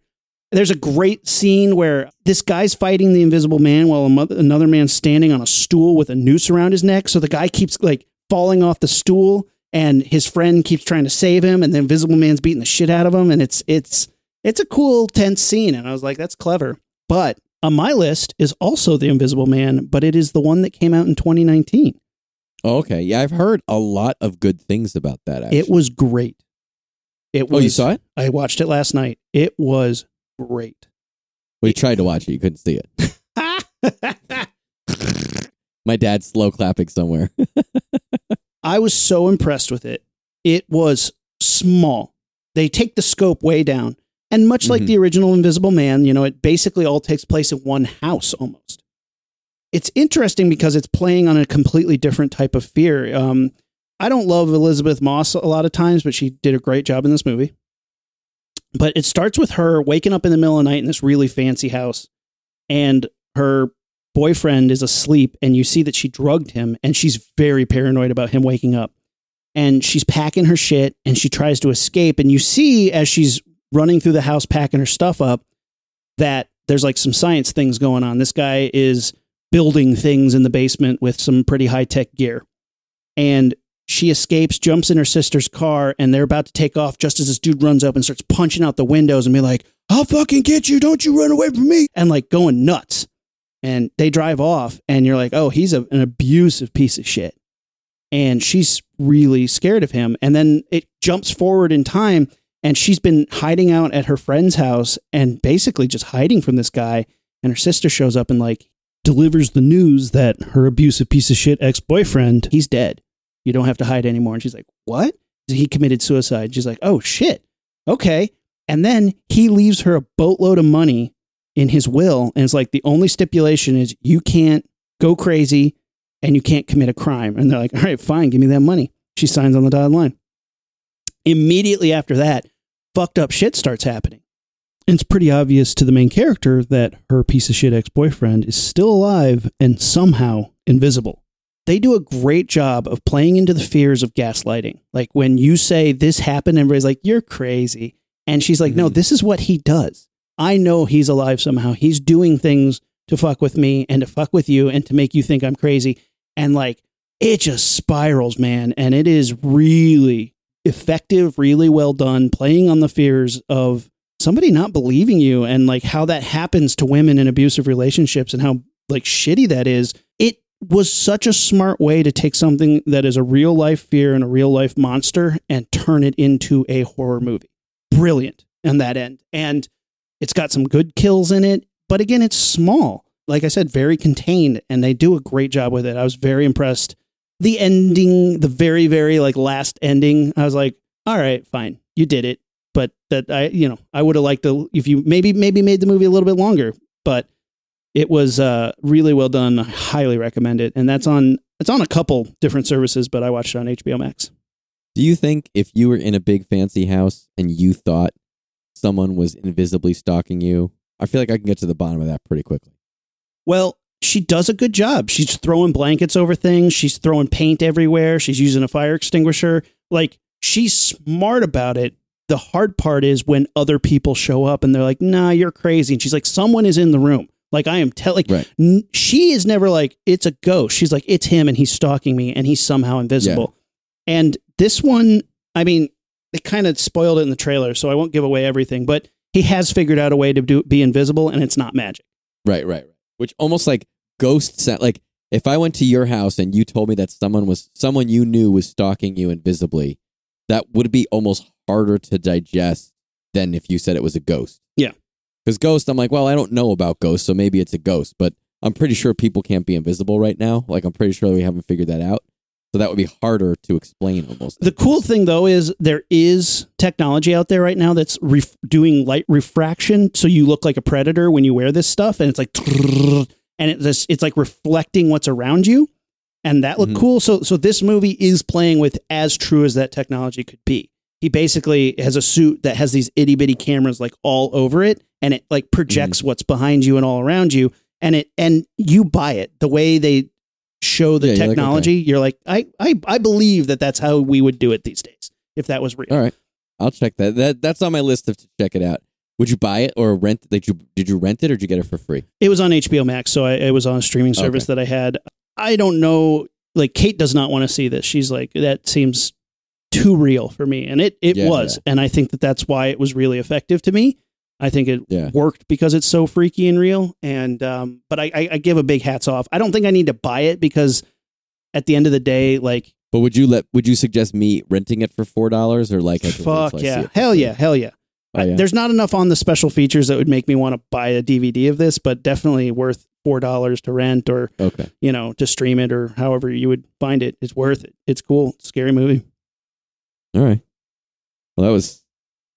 There's a great scene where this guy's fighting the invisible man while mother, another man's standing on a stool with a noose around his neck. So the guy keeps like falling off the stool, and his friend keeps trying to save him, and the invisible man's beating the shit out of him, and it's it's it's a cool tense scene, and I was like, that's clever. But on my list is also the Invisible Man, but it is the one that came out in 2019. Oh, okay. Yeah, I've heard a lot of good things about that. Actually. It was great. It was. oh, you saw it? I watched it last night. It was great. We tried to watch it. You couldn't see it. My dad's slow clapping somewhere. I was so impressed with it. It was small. They take the scope way down. And much like Mhm. the original Invisible Man, you know, it basically all takes place in one house almost. It's interesting because it's playing on a completely different type of fear. Um, I don't love Elisabeth Moss a lot of times, but she did a great job in this movie. But it starts with her waking up in the middle of the night in this really fancy house, and her boyfriend is asleep, and you see that she drugged him, and she's very paranoid about him waking up. And she's packing her shit, and she tries to escape. And you see as she's running through the house packing her stuff up that there's like some science things going on. This guy is building things in the basement with some pretty high tech gear. And she escapes, jumps in her sister's car, and they're about to take off just as this dude runs up and starts punching out the windows and be like, I'll fucking get you. Don't you run away from me. And like going nuts. And they drive off, and you're like, oh, he's a, an abusive piece of shit. And she's really scared of him. And then it jumps forward in time, and she's been hiding out at her friend's house and basically just hiding from this guy. And her sister shows up and like delivers the news that her abusive piece of shit ex boyfriend, he's dead. You don't have to hide anymore. And she's like, What? He committed suicide. She's like, Oh shit. Okay. And then he leaves her a boatload of money in his will. And it's like the only stipulation is you can't go crazy and you can't commit a crime. And they're like, All right, fine, give me that money. She signs on the dotted line. Immediately after that, fucked up shit starts happening. And it's pretty obvious to the main character that her piece of shit ex boyfriend is still alive and somehow invisible. They do a great job of playing into the fears of gaslighting. Like when you say this happened, everybody's like, you're crazy. And she's like, no, Mhm. this is what he does. I know he's alive somehow. He's doing things to fuck with me and to fuck with you and to make you think I'm crazy. And like, it just spirals, man. And it is really effective, really well done, playing on the fears of somebody not believing you and like how that happens to women in abusive relationships and how like shitty that is. It was such a smart way to take something that is a real life fear and a real life monster and turn it into a horror movie. Brilliant on that end. And it's got some good kills in it, but again, it's small. Like I said, very contained, and they do a great job with it. I was very impressed. The ending, the very, very like last ending, I was like, all right, fine, you did it. But that I, you know, I would have liked to if you maybe maybe made the movie a little bit longer, but it was uh, really well done. I highly recommend it, and that's on it's on a couple different services, but I watched it on HBO Max. Do you think if you were in a big fancy house and you thought someone was invisibly stalking you, I feel like I can get to the bottom of that pretty quickly. Well, she does a good job. She's throwing blankets over things. She's throwing paint everywhere. She's using a fire extinguisher. Like she's smart about it. The hard part is when other people show up and they're like, "Nah, you're crazy." And she's like, "Someone is in the room." Like I am telling. Right. N- she is never like, "It's a ghost." She's like, "It's him, and he's stalking me, and he's somehow invisible." And this one, I mean, they kind of spoiled it in the trailer, so I won't give away everything. But he has figured out a way to do be invisible, and it's not magic. Right, right, right. Which almost like ghost sound. Like if I went to your house and you told me that someone was someone you knew was stalking you invisibly, that would be almost harder to digest than if you said it was a ghost. Because ghost, I'm like, well, I don't know about ghosts, so maybe it's a ghost, but I'm pretty sure people can't be invisible right now. Like I'm pretty sure we haven't figured that out. So that would be harder to explain almost. The cool thing though is there is technology out there right now that's ref- doing light refraction, so you look like a predator when you wear this stuff, and it's like, and it, this it's like reflecting what's around you, and that looked Mhm. cool. So so this movie is playing with as true as that technology could be. He basically has a suit that has these itty bitty cameras like all over it, and it like projects mm-hmm. what's behind you and all around you, and it and you buy it the way they show the Yeah, you're like, technology. You're like, I, I I believe that that's how we would do it these days if that was real. All right, I'll check that. That that's on my list of to check it out. Would you buy it or rent? Did you did you rent it or did you get it for free? It was on HBO Max, so I, it was on a streaming service that I had. I don't know. Like Kate does not want to see this. She's like, that seems too real for me, and it it Yeah, was, and I think that that's why it was really effective to me. I think it Yeah. worked because it's so freaky and real. And um, but I, I, I give a big hats off. I don't think I need to buy it because at the end of the day, like But would you let? Would you suggest me renting it for four dollars or like? I fuck I yeah, hell yeah, hell yeah. Oh, I- yeah? there's not enough on the special features that would make me want to buy a DVD of this, but definitely worth four dollars to rent or Okay. you know to stream it or however you would find it. It's worth it. It's cool. Scary movie. All right. Well, that was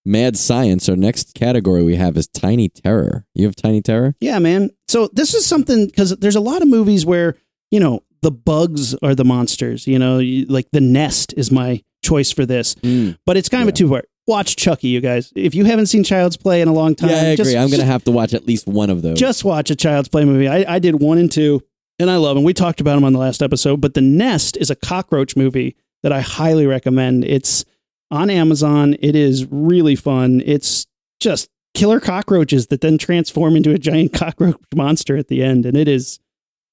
mad science. Our next category we have is tiny terror. You have tiny terror? Yeah, man. So this is something because there's a lot of movies where you know the bugs are the monsters. You know, you, like The Nest is my choice for this, mm. but it's kind of a two part. Watch Chucky, you guys. If you haven't seen Child's Play in a long time, yeah, I agree. just- I'm gonna have to watch at least one of those. just watch a child's play movie. I, I did one and two, and I love them. We talked about them on the last episode. But The Nest is a cockroach movie that I highly recommend. It's on Amazon. It is really fun. It's just killer cockroaches that then transform into a giant cockroach monster at the end, and it is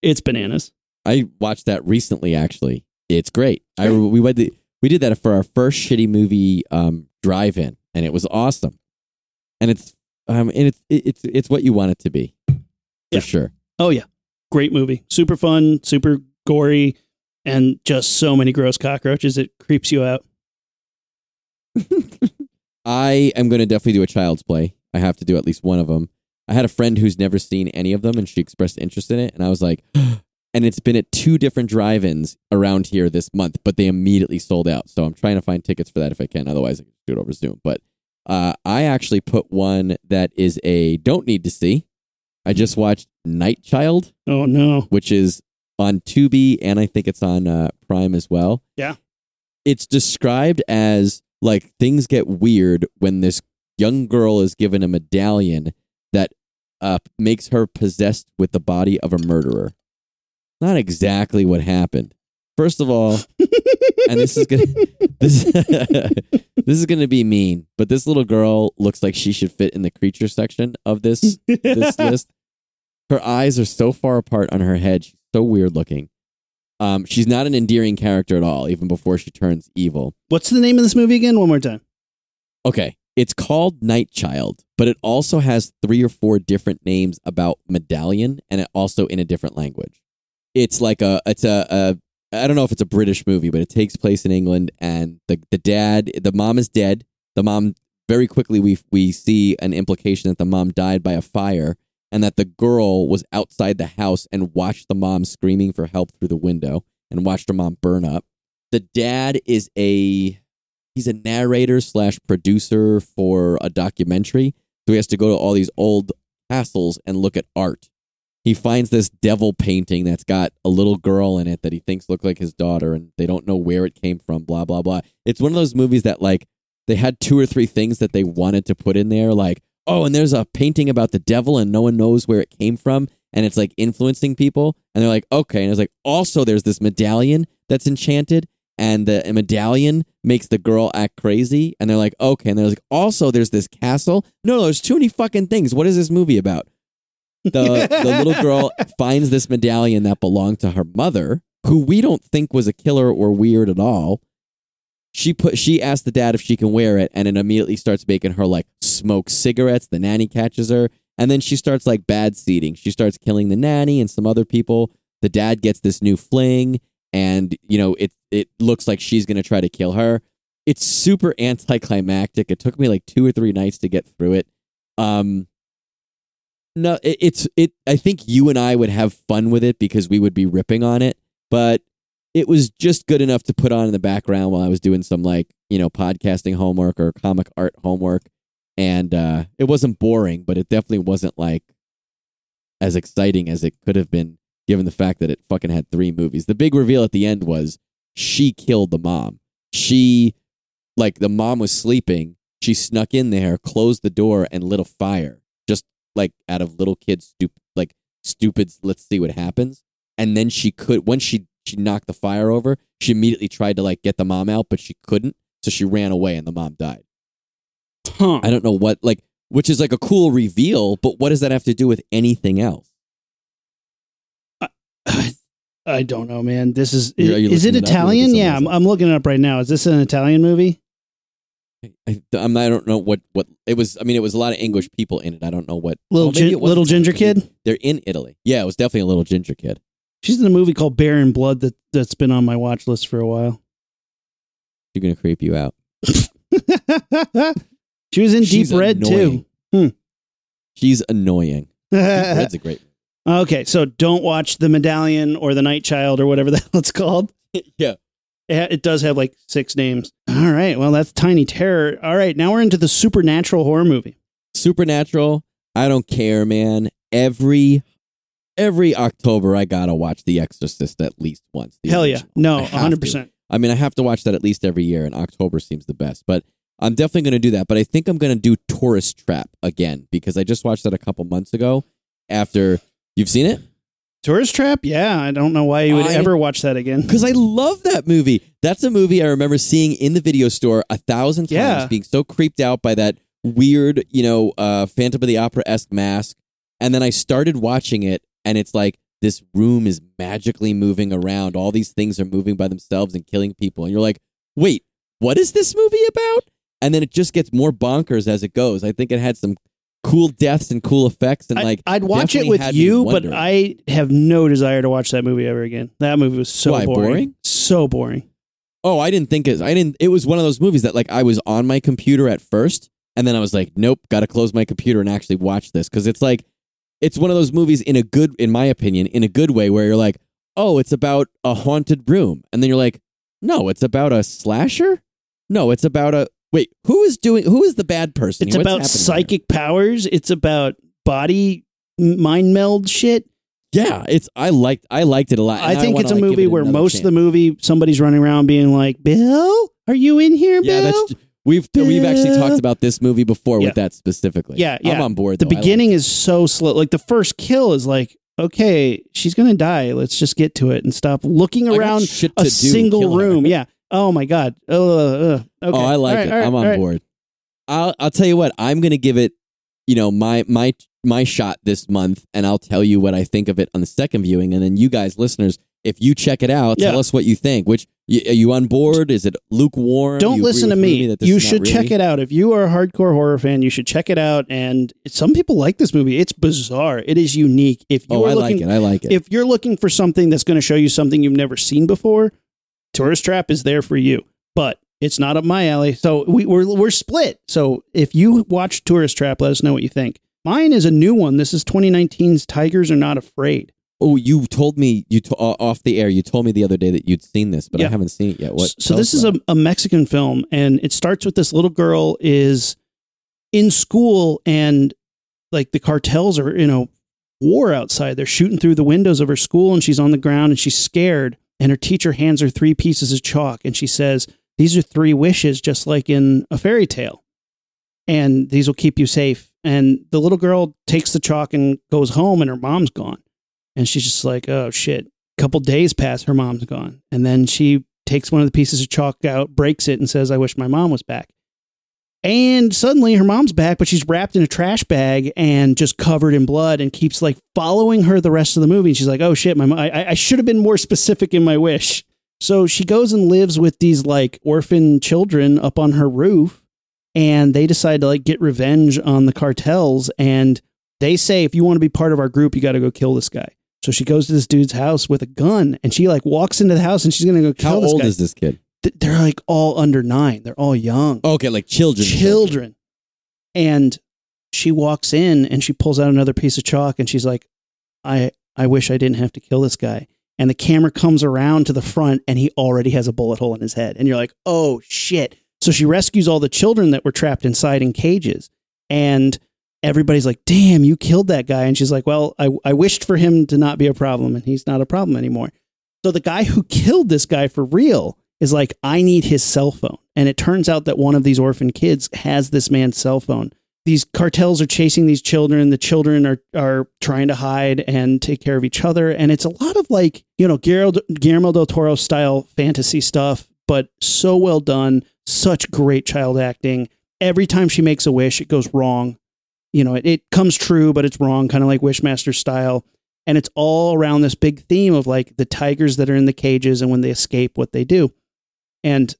it's bananas. I watched that recently. Actually, it's great. I we went we did that for our first shitty movie um, drive-in, and it was awesome. And it's um and it's it's it's what you want it to be, for Yeah. sure. Oh yeah, great movie. Super fun, super gory, and just so many gross cockroaches. It creeps you out. I am going to definitely do a child's play. I have to do at least one of them. I had a friend who's never seen any of them, and she expressed interest in it, and I was like, and it's been at two different drive-ins around here this month, but they immediately sold out. So I'm trying to find tickets for that if I can. Otherwise, I can do it over Zoom. But uh, I actually put one that is a don't need to see. I just watched Night Child, Oh no. which is on Tubi, and I think it's on uh, Prime as well. Yeah. It's described as like things get weird when this young girl is given a medallion that uh, makes her possessed with the body of a murderer. Not exactly what happened, First of all, and this is gonna this this is gonna be mean, but this little girl looks like she should fit in the creature section of this this list. Her eyes are so far apart on her head. She's so weird looking. Um, she's not an endearing character at all, even before she turns evil. What's the name of this movie again? One more time. Okay, it's called Night Child, but it also has three or four different names about medallion, and it also in a different language. It's like a it's a, a I don't know if it's a British movie, but it takes place in England, and the the dad, the mom is dead. The mom very quickly we we see an implication that the mom died by a fire, and that the girl was outside the house and watched the mom screaming for help through the window and watched her mom burn up. The dad is a he's a narrator slash producer for a documentary, so he has to go to all these old castles and look at art. He finds this devil painting that's got a little girl in it that he thinks look like his daughter and they don't know where it came from blah blah blah. It's one of those movies that like they had two or three things that they wanted to put in there like oh and there's a painting about the devil and no one knows where it came from and it's like influencing people and they're like okay. And it's like also there's this medallion that's enchanted and the medallion makes the girl act crazy and they're like okay. And they're like also there's this castle. No, no there's too many fucking things. What is this movie about? The the little girl finds this medallion that belonged to her mother, who we don't think was a killer or weird at all. She put she asked the dad if she can wear it, and it immediately starts making her like smoke cigarettes. The nanny catches her, and then she starts like bad seeding. She starts killing the nanny and some other people. The dad gets this new fling, and you know it it looks like she's gonna try to kill her. It's super anticlimactic. It took me like two or three nights to get through it. Um, no, it, it's it. I think you and I would have fun with it because we would be ripping on it, but it was just good enough to put on in the background while I was doing some like you know podcasting homework or comic art homework, and uh, it wasn't boring, but it definitely wasn't like as exciting as it could have been given the fact that it fucking had three movies. The big reveal at the end was she killed the mom. She like the mom was sleeping. She snuck in there, closed the door, and lit a fire just like out of little kids stupid like stupid let's see what happens and then she could once she she knocked the fire over she immediately tried to like get the mom out but she couldn't so she ran away and the mom died Huh. i don't know what like which is like a cool reveal but what does that have to do with anything else I don't know, man. This is Are you is it looking it? You're Italian? Yeah, I'm. I'm looking it up right now. Is this an Italian movie? I, I'm, I don't know what what it was. I mean, it was a lot of English people in it. I don't know what Little gin- it little Italian, ginger kid. They're in Italy. Yeah, it was definitely a little ginger kid. She's in a movie called Baron Blood that that's been on my watch list for a while. She's gonna creep you out. she was in She's Deep Red annoying. too. She's annoying. Deep Red's a great. Okay, so don't watch the Medallion or the Night Child or whatever the hell it's called. yeah. It, does have like six names. All right, well that's Tiny Terror. All right, now we're into the supernatural horror movie. Supernatural. I don't care, man. Every every October, I gotta watch The Exorcist at least once. Hell yeah, no, hundred percent. I mean, I have to watch that at least every year, and October seems the best. But I'm definitely going to do that. But I think I'm going to do Tourist Trap again because I just watched that a couple months ago. After you've seen it, Tourist Trap? Yeah, I don't know why you would I- ever watch that again. because I love that movie. That's a movie I remember seeing in the video store a thousand times, Yeah. being so creeped out by that weird, you know, uh, Phantom of the Opera esque mask. And then I started watching it, and it's like this room is magically moving around. All these things are moving by themselves and killing people. And you're like, wait, what is this movie about? And then it just gets more bonkers as it goes. I think it had some cool deaths and cool effects, and I- like I'd watch it with you, but. I have no desire to watch that movie ever again. That movie was so Why, boring. boring? So boring. Oh, I didn't think it. I didn't. It was one of those movies that like I was on my computer at first, and then I was like, nope, got to close my computer and actually watch this because it's like, it's one of those movies in a good, in my opinion, in a good way where you're like, oh, it's about a haunted room, and then you're like, no, it's about a slasher. No, it's about a wait. Who is doing? Who is the bad person? It's What's about psychic powers. It's about body mind meld shit. Yeah, it's. I liked. I liked it a lot. I think wanna, it's a like, movie it where most of the movie somebody's running around being like, "Bill, are you in here, Yeah, Bill?" that's. We've we've actually talked about this movie before Yeah. with that specifically. Yeah, yeah, I'm on board. the though. I like beginning is so slow. Like the first kill is like okay, she's gonna die. Let's just get to it and stop looking around a do, single kill her. room. Yeah. Oh my god. Uh, uh, okay. Oh, I like right, it. right, I'm on right. board. I'll I'll tell you what. I'm gonna give it, you know, my my my shot this month, and I'll tell you what I think of it on the second viewing, and then you guys, listeners, if you check it out, Yeah. tell us what you think. Which are you on board? Is it lukewarm? Don't listen to with me. You should check it out. If you are a hardcore horror fan, you should check it out. And some people like this movie. It's bizarre. It is unique. If you Oh, are I looking, like it. I like it. if you're looking for something that's going to show you something you've never seen before, Tourist Trap is there for you. But it's not up my alley. So we, we're we're split. So if you watch Tourist Trap, let us know what you think. Mine is a new one. This is 2019's Tigers Are Not Afraid. oh, you told me you to, uh, off the air. You told me the other day that you'd seen this, but Yeah. I haven't seen it yet. What? So this is a, a Mexican film, and it starts with this little girl is in school, and like the cartels are you know war outside. They're shooting through the windows of her school, and she's on the ground, and she's scared. And her teacher hands her three pieces of chalk, and she says, "These are three wishes, just like in a fairy tale, and these will keep you safe." And the little girl takes the chalk and goes home, and her mom's gone, and she's just like, "Oh shit." A couple days pass, her mom's gone. And then she takes one of the pieces of chalk out, breaks it, and says, I wish my mom was back. And suddenly her mom's back, but she's wrapped in a trash bag and just covered in blood and keeps like following her the rest of the movie. And she's like, oh shit, my mo- I, I should have been more specific in my wish. So she goes and lives with these like orphan children up on her roof. And they decide to like get revenge on the cartels. And they say, if you want to be part of our group, you got to go kill this guy. So she goes to this dude's house with a gun and she like walks into the house and she's going to go kill How this old guy. is this kid? Th- They're like all under nine. They're all young. Okay, like children. children. And she walks in and she pulls out another piece of chalk and she's like, I, I wish I didn't have to kill this guy. And the camera comes around to the front and he already has a bullet hole in his head. And you're like, oh shit. So she rescues all the children that were trapped inside in cages. And everybody's like, damn, you killed that guy. And she's like, well, I, I wished for him to not be a problem. And he's not a problem anymore. So the guy who killed this guy for real is like, I need his cell phone. And it turns out that one of these orphan kids has this man's cell phone. These cartels are chasing these children. The children are, are trying to hide and take care of each other. And it's a lot of like, you know, Guillermo, del Toro style fantasy stuff, but so well done. Such great child acting. Every time she makes a wish, it goes wrong. You know, it, it comes true, but it's wrong, kind of like Wishmaster style. And it's all around this big theme of like the tigers that are in the cages and when they escape, what they do. And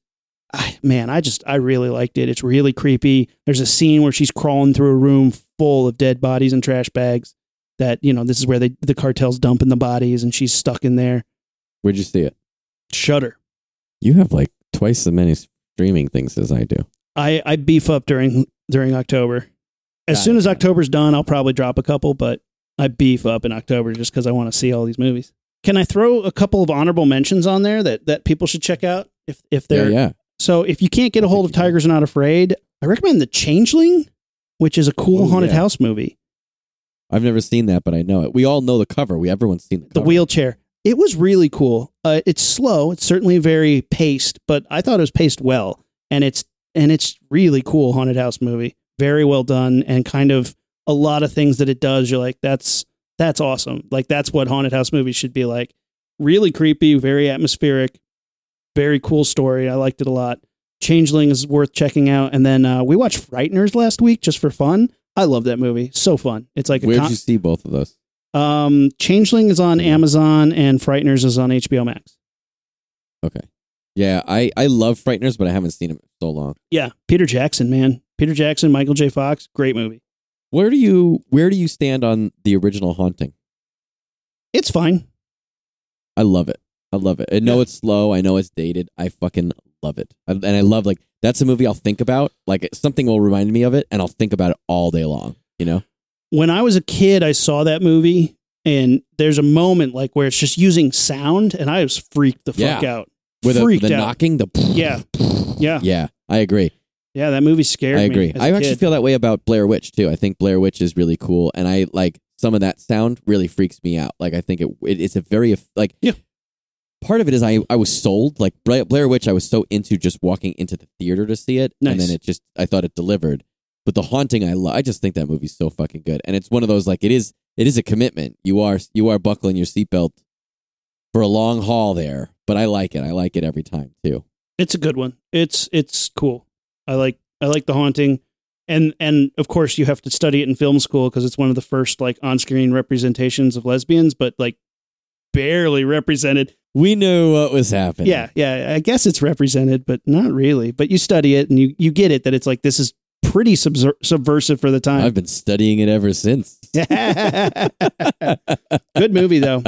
I, man, I just, I really liked it. It's really creepy. There's a scene where she's crawling through a room full of dead bodies and trash bags that, you know, this is where they, the cartel's dumping the bodies and she's stuck in there. Where'd you see it? Shudder. You have like twice as many streaming things as I do. I, I beef up during, during October. As Got soon it, as. October's done, I'll probably drop a couple, but I beef up in October just because I want to see all these movies. Can I throw a couple of honorable mentions on there that, that people should check out if, if they're yeah. So if you can't get a hold of think you can. Tigers Are Not Afraid, I recommend The Changeling, which is a cool Oh, haunted yeah. house movie. I've never seen that, but I know it. We all know the cover. We everyone's seen the The wheelchair. It was really cool. Uh, it's slow. It's certainly very paced, but I thought it was paced well, and it's and it's really cool haunted house movie. Very well done, and kind of a lot of things that it does. You're like, that's that's awesome. Like that's what haunted house movies should be like. Really creepy, very atmospheric, very cool story. I liked it a lot. Changeling is worth checking out. And then uh, we watched Frighteners last week just for fun. I love that movie. So fun. It's like a Where'd con- you see both of those? um, Changeling is on Amazon and Frighteners is on HBO Max. Okay. Yeah, I I love Frighteners, but I haven't seen it in so long. Yeah, Peter Jackson, man. Peter Jackson, Michael J. Fox, great movie. Where do you where do you stand on the original Haunting? It's fine. I love it. I love it. I know Yeah. it's slow. I know it's dated. I fucking love it. And I love like that's a movie I'll think about. Like something will remind me of it, and I'll think about it all day long. You know? When I was a kid, I saw that movie, and there's a moment like where it's just using sound, and I was freaked the fuck Yeah. out. With the, freaked the out. knocking, the Yeah. Yeah, yeah. I agree. yeah, that movie scared I agree. I actually kid. feel that way about Blair Witch too. I think Blair Witch is really cool, and I like some of that sound really freaks me out. Like I think it, it it's a very like Yeah. Part of it is I I was sold like Blair Witch. I was so into just walking into the theater to see it, and then it just I thought it delivered. But the haunting, I lo- I just think that movie's so fucking good, and it's one of those like it is it is a commitment. You are you are buckling your seatbelt for a long haul there, but I like it. I like it every time too. It's a good one. It's it's cool. I like I like the haunting, and and of course you have to study it in film school because it's one of the first like on screen representations of lesbians, but like barely represented. We knew what was happening. Yeah, yeah. I guess it's represented, but not really. But you study it and you you get it that it's like this is pretty subversive for the time. I've been studying it ever since. Good movie though.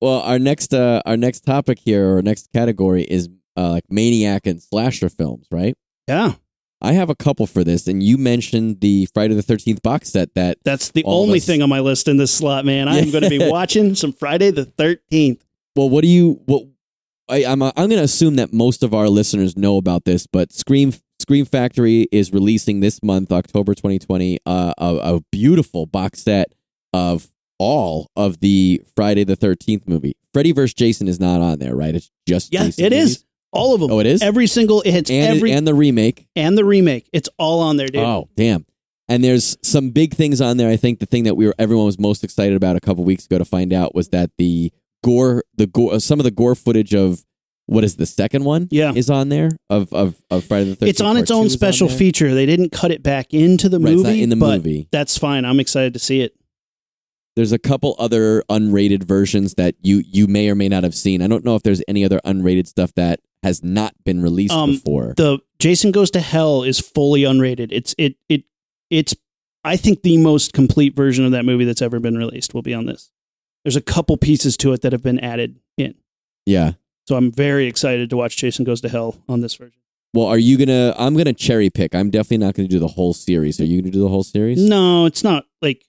Well, our next uh our next topic here or next category is uh, like maniac and slasher films, right? Yeah, I have a couple for this, and you mentioned the Friday the Thirteenth box set that that's the only us- thing on my list in this slot, man. I am going to be watching some Friday the Thirteenth. Well, what do you what? I, I'm I'm going to assume that most of our listeners know about this, but Scream Scream Factory is releasing this month, October 2020, uh, a, a beautiful box set of all of the Friday the 13th movie. Freddy vs. Jason is not on there, right? It's just Yeah, Jason it is. movies? All of them. Oh, it is? Every single it hits and every and the remake. and the remake. It's all on there, dude. Oh, damn. And there's some big things on there. I think the thing that we were everyone was most excited about a couple weeks ago to find out was that the gore, the gore, some of the gore footage of what is the second one? Yeah. is on there of of, of Friday the Thirteenth. it's on its own special feature. They didn't cut it back into the Right, movie, not in the movie. that's fine. I'm excited to see it. There's a couple other unrated versions that you you may or may not have seen. I don't know if there's any other unrated stuff that has not been released Um, before. The Jason Goes to Hell is fully unrated. It's it it it's I think the most complete version of that movie that's ever been released will be on this. There's a couple pieces to it that have been added in. yeah. So I'm very excited to watch Jason Goes to Hell on this version. Well, are you gonna? I'm gonna cherry pick. I'm definitely not gonna do the whole series. Are you gonna do the whole series? No, it's not like.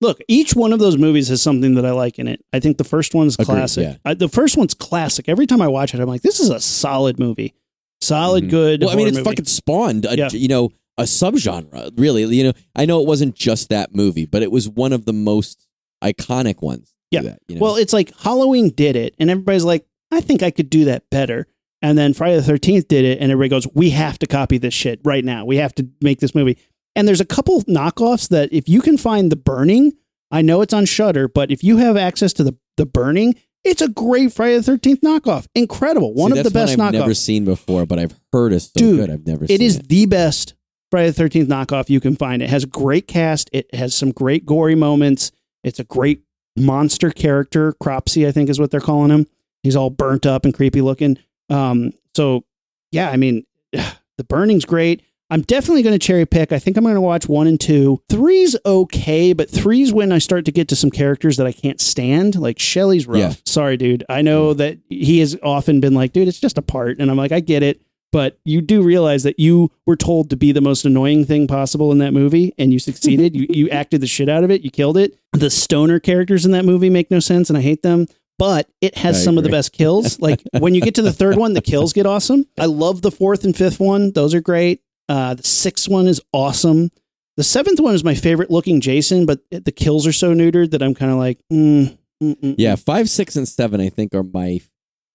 Look, each one of those movies has something that I like in it. I think the first one's Agreed, classic. yeah. I, the first one's classic. Every time I watch it, I'm like, this is a solid movie. Solid, Mhm. good. Well, I mean, it's movie. fucking spawned, a, Yeah. you know, a subgenre. Really, you know, I know it wasn't just that movie, but it was one of the most iconic ones. Yeah. that, you know? Well, it's like Halloween did it, and everybody's like, I think I could do that better. And then Friday the Thirteenth did it, and everybody goes, we have to copy this shit right now. We have to make this movie. And there's a couple knockoffs that if you can find the Burning, I know it's on Shudder, but if you have access to the the Burning, it's a great Friday the Thirteenth knockoff. Incredible, one See, of the best I've never seen before, but I've heard it's so Dude, good. I've never. It seen is it. the best Friday the Thirteenth knockoff you can find. It has great cast. It has some great gory moments. It's a great monster character. Cropsy, I think, is what they're calling him. He's all burnt up and creepy looking. Um, so yeah, I mean, the burning's great. I'm definitely going to cherry pick. I think I'm going to watch one and two. Three's okay, but three's when I start to get to some characters that I can't stand. Like Shelley's rough. Yeah. Sorry, dude. I know that he has often been like, dude, it's just a part. And I'm like, I get it. But you do realize that you were told to be the most annoying thing possible in that movie, and you succeeded. you, you acted the shit out of it. You killed it. The stoner characters in that movie make no sense, and I hate them. But it has I some of the best kills. Like when you get to the third one, the kills get awesome. I love the fourth and fifth one; those are great. Uh, the sixth one is awesome. The seventh one is my favorite looking Jason, but the kills are so neutered that I'm kind of like, mm, mm, mm, Yeah, five, six, and seven. I think are my.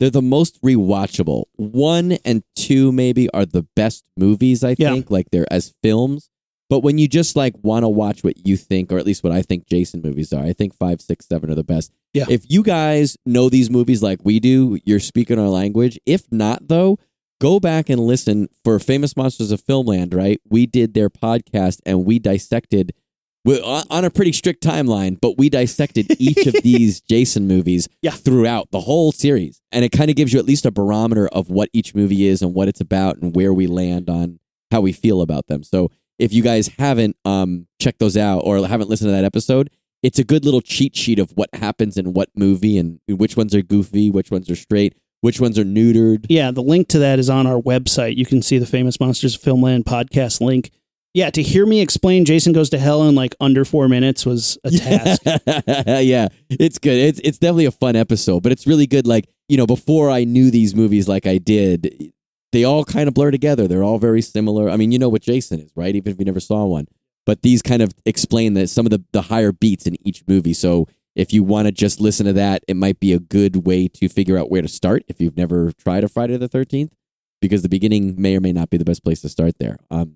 They're the most rewatchable. One and two maybe are the best movies. I Yeah. think like they're as films. But when you just like want to watch what you think, or at least what I think Jason movies are, I think five, six, seven are the best. Yeah. If you guys know these movies like we do, you're speaking our language. If not, though, go back and listen for Famous Monsters of Filmland. Right, we did their podcast and we dissected on on a pretty strict timeline, but we dissected each of these Jason movies Yeah. throughout the whole series, and it kind of gives you at least a barometer of what each movie is and what it's about and where we land on how we feel about them. So if you guys haven't um checked those out or haven't listened to that episode, it's a good little cheat sheet of what happens in what movie and which ones are goofy, which ones are straight, which ones are neutered. Yeah, the link to that is on our website. You can see the Famous Monsters of Filmland podcast link. Yeah, to hear me explain Jason Goes to Hell in like under four minutes was a task. yeah, it's good. It's it's definitely a fun episode, but it's really good. Like you know, before I knew these movies like I did, they all kind of blur together. They're all very similar. I mean, you know what Jason is, right? Even if you never saw one, but these kind of explain that some of the the higher beats in each movie. So if you want to just listen to that, it might be a good way to figure out where to start if you've never tried a Friday the Thirteenth, because the beginning may or may not be the best place to start there. Um,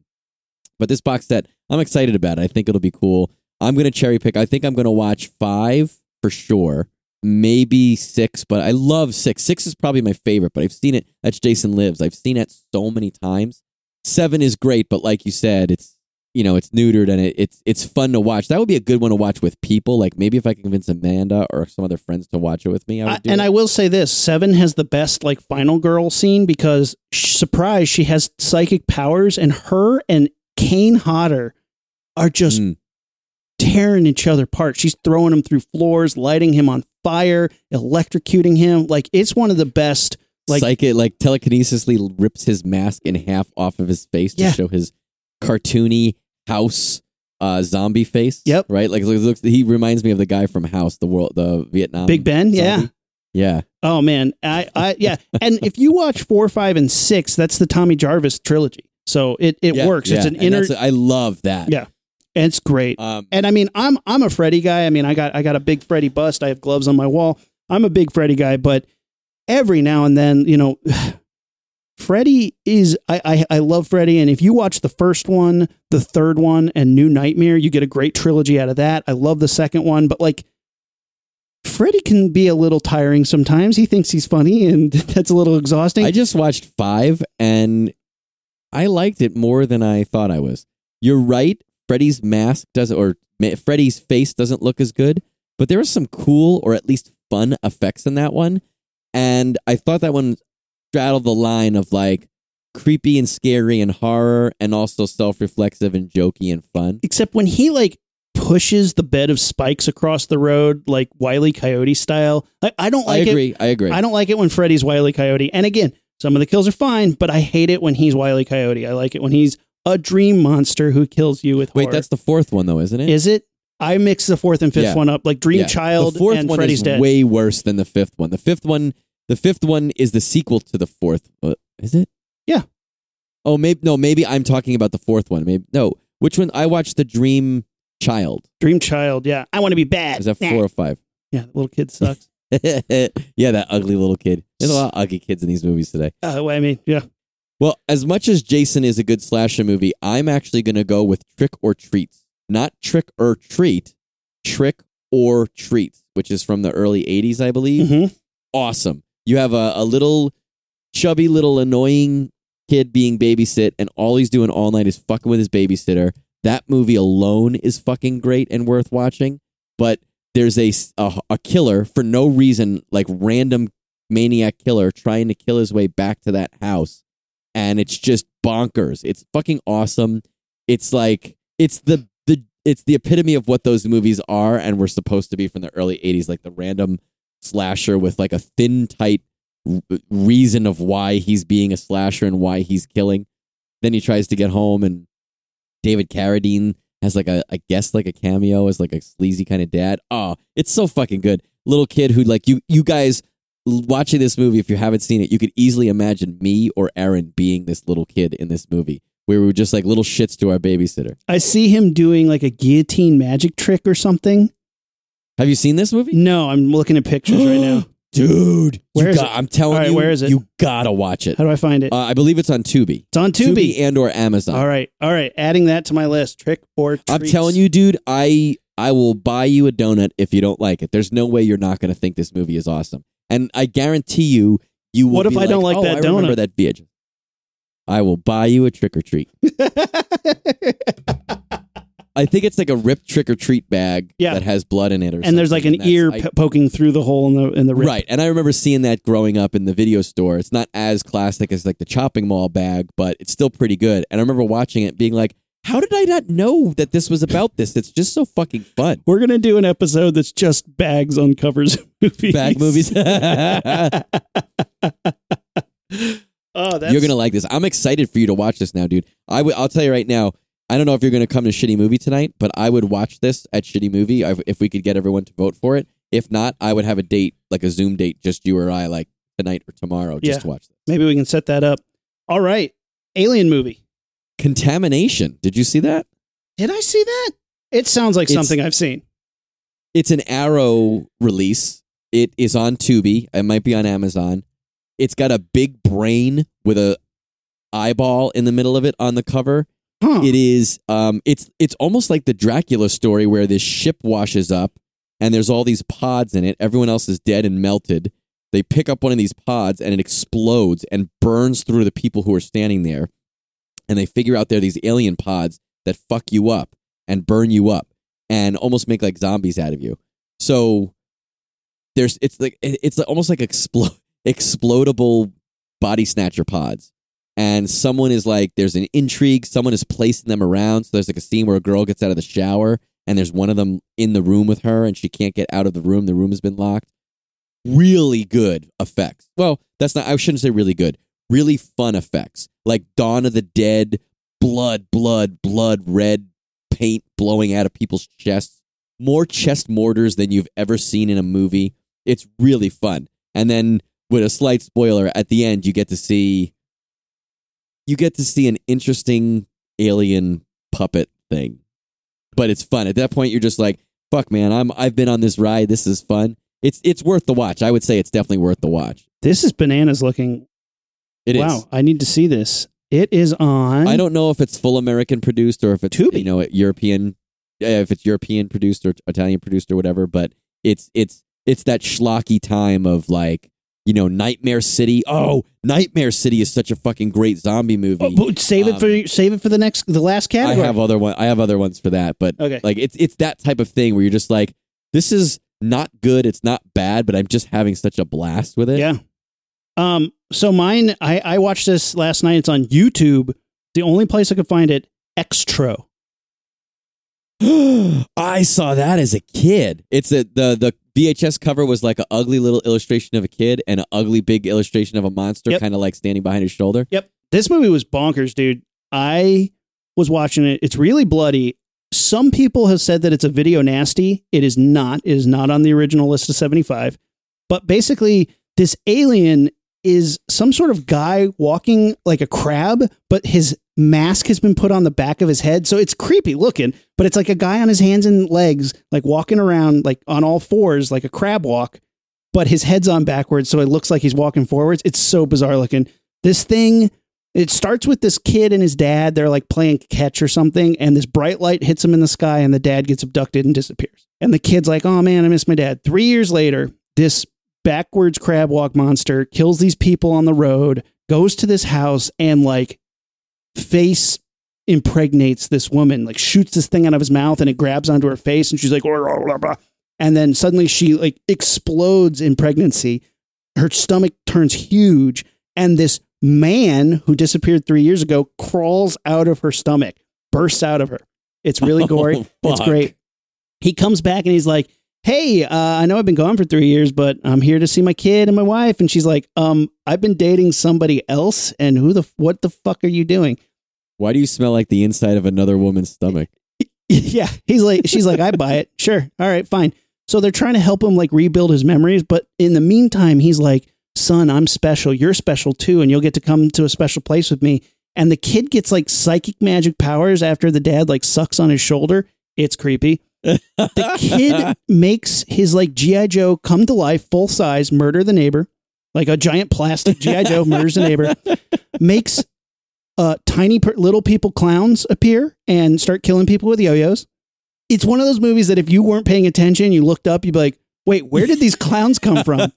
but this box set, I'm excited about. it. I think it'll be cool. I'm gonna cherry pick. I think I'm gonna watch five for sure, maybe six, but I love six. Six is probably my favorite, but I've seen it. That's Jason Lives. I've seen it so many times. Seven is great, but like you said, it's you know it's neutered and it, it's it's fun to watch. That would be a good one to watch with people. Like maybe if I can convince Amanda or some other friends to watch it with me, I would I, and it. I will say this: Seven has the best like final girl scene because surprise, she has psychic powers, and her and Kane Hodder are just Mm. tearing each other apart. She's throwing him through floors, lighting him on fire, electrocuting him. Like it's one of the best. Like Psychic, like telekinesisly rips his mask in half off of his face Yeah. to show his cartoony house uh, zombie face. Yep. Right. Like it looks, he reminds me of the guy from House, the world, the Vietnam. Big Ben, yeah. Yeah. Oh man, I, I yeah. and if you watch four, five, and six, that's the Tommy Jarvis trilogy. So it it Yeah, works. It's an inner. I love that. Yeah. and it's great. Um, And I mean, I'm I'm a Freddy guy. I mean, I got I got a big Freddy bust. I have gloves on my wall. I'm a big Freddy guy, but every now and then, you know, Freddy is I, I I love Freddy, and if you watch the first one, the third one, and New Nightmare, you get a great trilogy out of that. I love the second one, but like Freddy can be a little tiring sometimes. He thinks he's funny, and that's a little exhausting. I just watched five and I liked it more than I thought I was. You're right. Freddy's mask doesn't, or Freddy's face doesn't look as good, but there are some cool or at least fun effects in that one. And I thought that one straddled the line of like creepy and scary and horror and also self reflexive and jokey and fun. except when he like pushes the bed of spikes across the road like Wiley Coyote style. I, I don't like I it. agree. I agree. I don't like it when Freddy's Wiley Coyote. And again, some of the kills are fine, but I hate it when he's Wiley Coyote. I like it when he's a dream monster who kills you with Wait, horror. that's the fourth one though, isn't it? Is it? I mix the fourth and fifth Yeah. one up like Dream Yeah. Child The fourth and one Freddy's is Dead. way worse than the fifth one. The fifth one, the fifth one is the sequel to the fourth. Uh, is it? Yeah. Oh, maybe no. Maybe I'm talking about the fourth one. Maybe no. Which one? I watched the Dream Child. Dream Child, yeah. I want to be bad. Is that Nah. four or five? Yeah, the little kid sucks. yeah, that ugly little kid. There's a lot of ugly kids in these movies today. uh, well, I mean, yeah. Well, as much as Jason is a good slasher movie, I'm actually going to go with Trick or Treats. Not Trick or Treat, Trick or Treats, which is from the early 80s, I believe. Mhm. Awesome. You have a, a little chubby, little annoying kid being babysit, and all he's doing all night is fucking with his babysitter. That movie alone is fucking great and worth watching. But there's a a killer for no reason, like random maniac killer trying to kill his way back to that house and it's just bonkers. It's fucking awesome. It's like it's the the it's the epitome of what those movies are and were supposed to be from the early 80s like the random slasher with like a thin tight reason of why he's being a slasher and why he's killing. Then he tries to get home and David Carradine has like a I guess like a cameo as like a sleazy kind of dad. Oh, it's so fucking good. Little kid who like you you guys watching this movie if you haven't seen it, you could easily imagine me or Aaron being this little kid in this movie where we were just like little shits to our babysitter. I see him doing like a guillotine magic trick or something. Have you seen this movie? No, I'm looking at pictures right now. Dude, Where you is got- it? I'm telling All right, you, where is it? you gotta watch it. How do I find it? Uh, I believe it's on Tubi. it's on Tubi. and or Amazon. All right, all right. Adding that to my list. Trick or. I'm telling you, dude, I I will buy you a donut if you don't like it. There's no way you're not going to think this movie is awesome, and I guarantee you, you will. What if I don't like oh, that I remember donut?" that VH. I will buy you a trick or treat. I think it's like a ripped trick or treat bag Yeah. that has blood in it, or and there's like something, an ear that's- I- p- poking through the hole in the in the rib. Right. And I remember seeing that growing up in the video store. It's not as classic as like the chopping mall bag, but it's still pretty good. And I remember watching it being like, how did I not know that this was about this? It's just so fucking fun. We're gonna do an episode that's just bags on covers of movies. Bag movies. oh, that's you're going to like this. I'm excited for you to watch this now, dude. I w- I'll tell you right now, I don't know if you're going to come to Shitty Movie tonight, but I would watch this at Shitty Movie if we could get everyone to vote for it. If not, I would have a date, like a Zoom date, just you or I, like tonight or tomorrow, just Yeah. to watch this. maybe we can set that up. All right, Alien movie. Contamination. Did you see that? Did I see that? It sounds like It's- something I've seen. It's an Arrow release. It is on Tubi. It might be on Amazon. It's got a big brain with a eyeball in the middle of it on the cover. Huh. It is um it's it's almost like the Dracula story where this ship washes up and there's all these pods in it. Everyone else is dead and melted. They pick up one of these pods and it explodes and burns through the people who are standing there. And they figure out they're these alien pods that fuck you up and burn you up and almost make like zombies out of you. So there's it's like it's almost like explo- explodable body snatcher pods and someone is like there's an intrigue someone is placing them around. So there's like a scene where a girl gets out of the shower and there's one of them in the room with her and she can't get out of the room. The room has been locked. Really good effects. Well that's not i shouldn't say really good. Really fun effects. Like dawn of the dead blood blood blood red paint blowing out of people's chests. More chest mortars than you've ever seen in a movie. It's really fun. And then with a slight spoiler at the end you get to see you get to see an interesting alien puppet thing. But it's fun. At that point you're just like, fuck man, I'm I've been on this ride. This is fun. It's it's worth the watch. I would say it's definitely worth the watch. This is bananas looking. It is. wow, I need to see this. It is on. I don't know if it's full American produced or if it's Tubi. you know European, if it's European produced or Italian produced or whatever. But it's it's it's that schlocky time of like you know Nightmare City. Oh, Nightmare City is such a fucking great zombie movie. Oh, save it Um, for save it for the next the last category. I have other one. I have other ones for that, but Okay. like it's it's that type of thing where you're just like, this is not good. It's not bad, but I'm just having such a blast with it. Yeah. Um. So mine, I I watched this last night. It's on YouTube. The only place I could find it, Xtro. I saw that as a kid. It's a, the the VHS cover was like an ugly little illustration of a kid and an ugly big illustration of a monster, Yep. kind of like standing behind his shoulder. Yep. This movie was bonkers, dude. I was watching it. It's really bloody. Some people have said that it's a video nasty. It is not. It is not on the original list of 75. But basically, this alien is some sort of guy walking like a crab, but his mask has been put on the back of his head. So it's creepy looking, but it's like a guy on his hands and legs, like walking around like on all fours, like a crab walk, but his head's on backwards. So it looks like he's walking forwards. It's so bizarre looking. This thing it starts with this kid and his dad. They're like playing catch or something, and this bright light hits him in the sky, and the dad gets abducted and disappears. And the kid's like, "Oh man, I miss my dad." Three years later, this backwards crab walk monster kills these people on the road, goes to this house, and like face impregnates this woman. Like shoots this thing out of his mouth, and it grabs onto her face, and she's like, "Blah, blah, blah." and then suddenly she like explodes in pregnancy. Her stomach turns huge, and this man who disappeared three years ago crawls out of her stomach, bursts out of her. It's really oh, gory. Oh, it's great. He comes back and he's like, "Hey, uh, I know I've been gone for three years, but I'm here to see my kid and my wife." And she's like, "Um, I've been dating somebody else, and who the what the fuck are you doing?" Why do you smell like the inside of another woman's stomach? yeah, he's like, she's like, "I buy it. Sure, all right, fine." So they're trying to help him like rebuild his memories, but in the meantime, he's like, "Son, I'm special. You're special too, and you'll get to come to a special place with me." And the kid gets like psychic magic powers after the dad like sucks on his shoulder. It's creepy. The kid makes his like GI Joe come to life, full size, murder the neighbor, like a giant plastic GI Joe murders the neighbor. Makes uh, tiny per- little people clowns appear and start killing people with yo-yos. It's one of those movies that if you weren't paying attention, you looked up, you'd be like, "Wait, where did these clowns come from?"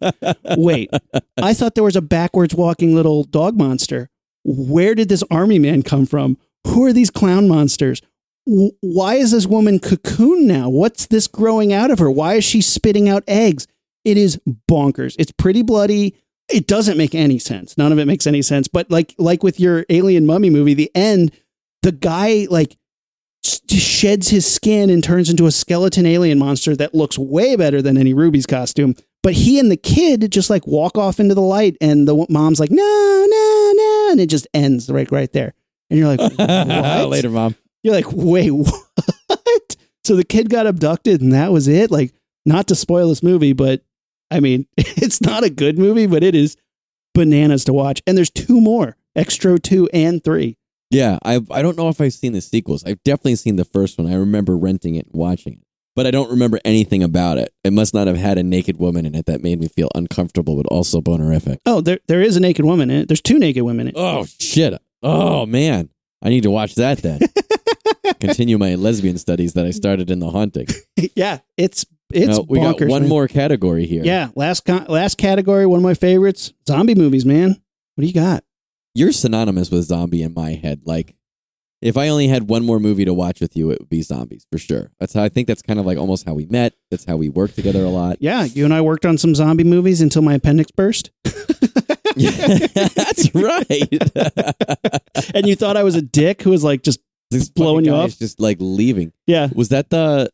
Wait, I thought there was a backwards walking little dog monster. Where did this army man come from? Who are these clown monsters? Why is this woman cocoon now? What's this growing out of her? Why is she spitting out eggs? It is bonkers. It's pretty bloody. It doesn't make any sense. None of it makes any sense. But like like with your alien mummy movie, the end, the guy like sheds his skin and turns into a skeleton alien monster that looks way better than any Rubie's costume. But he and the kid just like walk off into the light, and the mom's like, "No, no, no," and it just ends right right there. And you're like, "What?" Later, mom. You're like, "Wait, what?" So the kid got abducted, and that was it. Like, not to spoil this movie, but I mean, it's not a good movie, but it is bananas to watch. And there's two more, Xtro two and three. Yeah, I I don't know if I've seen the sequels. I've definitely seen the first one. I remember renting it and watching it, but I don't remember anything about it. It must not have had a naked woman in it that made me feel uncomfortable, but also bonerific. Oh, there there is a naked woman in it. There's two naked women in it. Oh shit! Oh man! I need to watch that then. Continue my lesbian studies that I started in The Haunting. yeah, it's it's we got one man. more category here. Yeah, last con- last category, one of my favorites, zombie movies, man. What do you got? You're synonymous with zombie in my head. Like, if I only had one more movie to watch with you, it would be zombies for sure. That's how I think that's kind of like almost how we met. That's how we work together a lot. Yeah, you and I worked on some zombie movies until my appendix burst, that's right. and you thought I was a dick who was like just This Blowing you off? is just like leaving. yeah. Was that the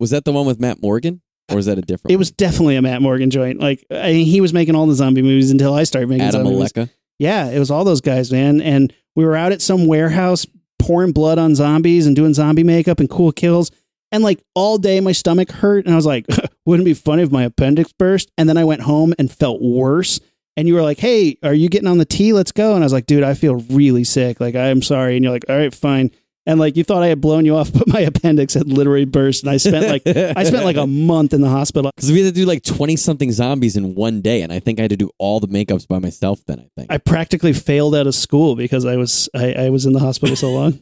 was that the one with Matt Morgan? Or was that a different It was definitely a Matt Morgan joint. Like I mean, he was making all the zombie movies until I started making Adam zombie movies. Yeah, it was all those guys, man. And we were out at some warehouse pouring blood on zombies and doing zombie makeup and cool kills. And like all day, my stomach hurt. And I was like, wouldn't it be funny if my appendix burst? And then I went home and felt worse. And you were like, hey, are you getting on the T? Let's go. And I was like, dude, I feel really sick. Like, I'm sorry. And you're like, all right, fine. And like, you thought I had blown you off, but my appendix had literally burst. And I spent like, I spent like a month in the hospital. Because we had to do like 20 something zombies in one day. And I think I had to do all the makeups by myself then, I think. I practically failed out of school because I was, I, I was in the hospital so long.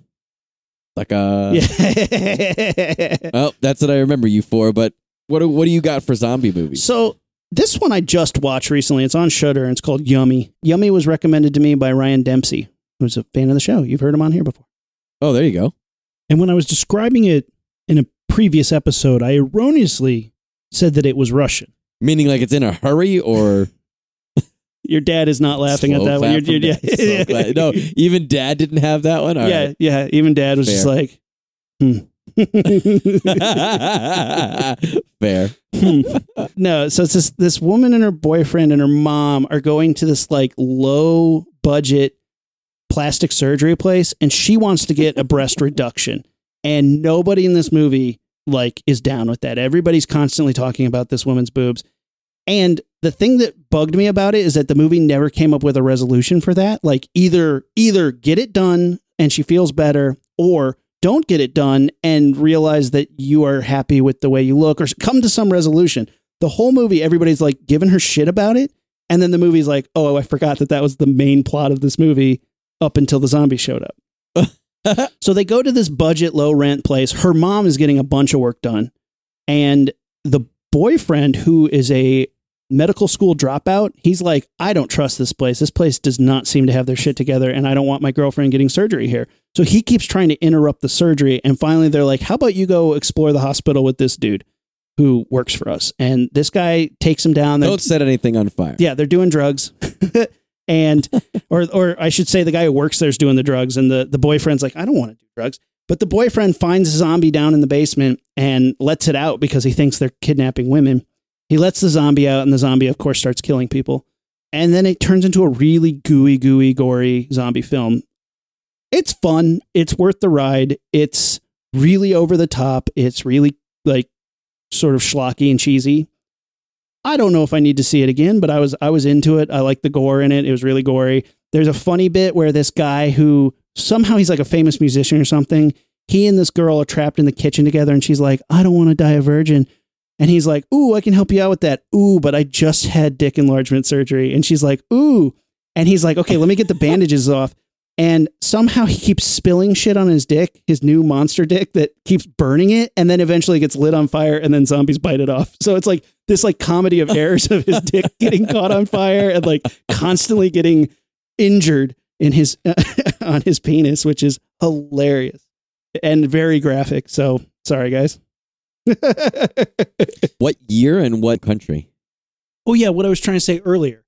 like, uh, yeah. oh, that's what I remember you for. But what do, what do you got for zombie movies? So this one I just watched recently. It's on Shudder and it's called Yummy. Yummy was recommended to me by Ryan Dempsey, who's a fan of the show. You've heard him on here before. Oh, there you go. And when I was describing it in a previous episode, I erroneously said that it was Russian. Meaning like it's in a hurry or Your dad is not laughing at that one. You're- dad. No, even dad didn't have that one. All yeah, right. yeah. Even dad was just like, hmm. Fair. no, so it's this this woman and her boyfriend and her mom are going to this like low budget plastic surgery place and she wants to get a breast reduction and nobody in this movie like is down with that. Everybody's constantly talking about this woman's boobs. And the thing that bugged me about it is that the movie never came up with a resolution for that. Like either either get it done and she feels better or don't get it done and realize that you are happy with the way you look or come to some resolution. The whole movie everybody's like giving her shit about it and then the movie's like, "Oh, I forgot that that was the main plot of this movie up until the zombie showed up." so they go to this budget low rent place. Her mom is getting a bunch of work done and the boyfriend who is a medical school dropout, he's like, I don't trust this place. This place does not seem to have their shit together, and I don't want my girlfriend getting surgery here. So he keeps trying to interrupt the surgery. And finally, they're like, How about you go explore the hospital with this dude who works for us? And this guy takes him down. They're- Don't set anything on fire. yeah, they're doing drugs. and or or I should say the guy who works there is doing the drugs and the, the boyfriend's like, I don't want to do drugs. But the boyfriend finds a zombie down in the basement and lets it out because he thinks they're kidnapping women. He lets the zombie out and the zombie of course starts killing people. And then it turns into a really gooey, gooey, gory zombie film. It's fun. It's worth the ride. It's really over the top. It's really like sort of schlocky and cheesy. I don't know if I need to see it again, but I was I was into it. I like the gore in it. It was really gory. There's a funny bit where this guy who somehow he's like a famous musician or something. He and this girl are trapped in the kitchen together, and she's like, "I don't want to die a virgin," and he's like, "Ooh, I can help you out with that." Ooh, but I just had dick enlargement surgery, and she's like, "Ooh," and he's like, "Okay, let me get the bandages off." And somehow he keeps spilling shit on his dick, his new monster dick that keeps burning it, and then eventually gets lit on fire, and then zombies bite it off. So it's like this like comedy of errors of his dick getting caught on fire and like constantly getting injured in his on his penis, which is hilarious and very graphic. So sorry, guys. What year and what country? Oh yeah, what I was trying to say earlier.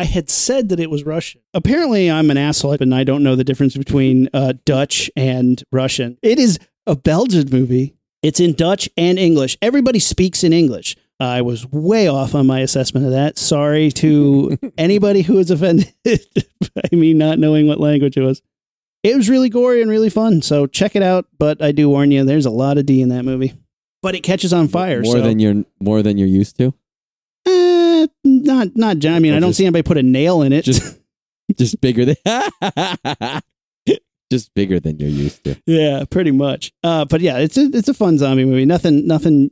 I had said that it was Russian. Apparently, I'm an asshole and I don't know the difference between uh, Dutch and Russian. It is a Belgian movie. It's in Dutch and English. Everybody speaks in English. I was way off on my assessment of that. Sorry to anybody who was offended by me not knowing what language it was. It was really gory and really fun. So check it out. But I do warn you, there's a lot of D in that movie. But it catches on fire. More so. than you're more than you're used to. Eh, not not. I mean, Or I don't just- see anybody put a nail in it. Just just bigger than just bigger than you're used to. yeah, pretty much. Uh, but yeah, it's a it's a fun zombie movie. Nothing nothing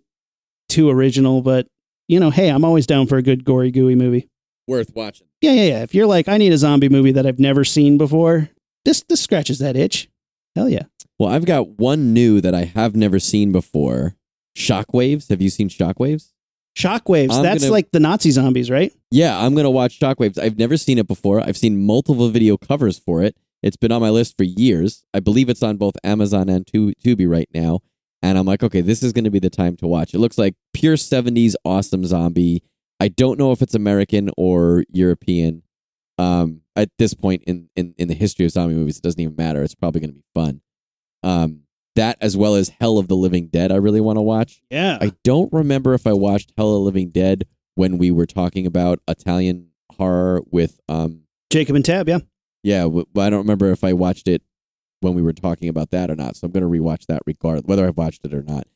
too original, but you know, hey, I'm always down for a good gory gooey movie. Worth watching. Yeah, yeah, yeah. If you're like, I need a zombie movie that I've never seen before, This this scratches that itch. Hell yeah. Well, I've got one new that I have never seen before. Shockwaves. Have you seen Shockwaves? Shockwaves. I'm that's gonna- like the Nazi zombies, right? Yeah, I'm gonna watch Shockwaves. I've never seen it before. I've seen multiple video covers for it. It's been on my list for years. I believe it's on both Amazon and Tu- Tubi right now. And I'm like, okay, this is going to be the time to watch. It looks like pure 70s awesome zombie. I don't know if it's American or European. Um, at this point in, in, in the history of zombie movies, it doesn't even matter. It's probably going to be fun. Um, that as well as Hell of the Living Dead, I really want to watch. Yeah. I don't remember if I watched Hell of the Living Dead when we were talking about Italian horror with um Jacob and Tab, yeah. yeah but w- I don't remember if I watched it when we were talking about that or not. So I'm going to rewatch that regardless whether I've watched it or not.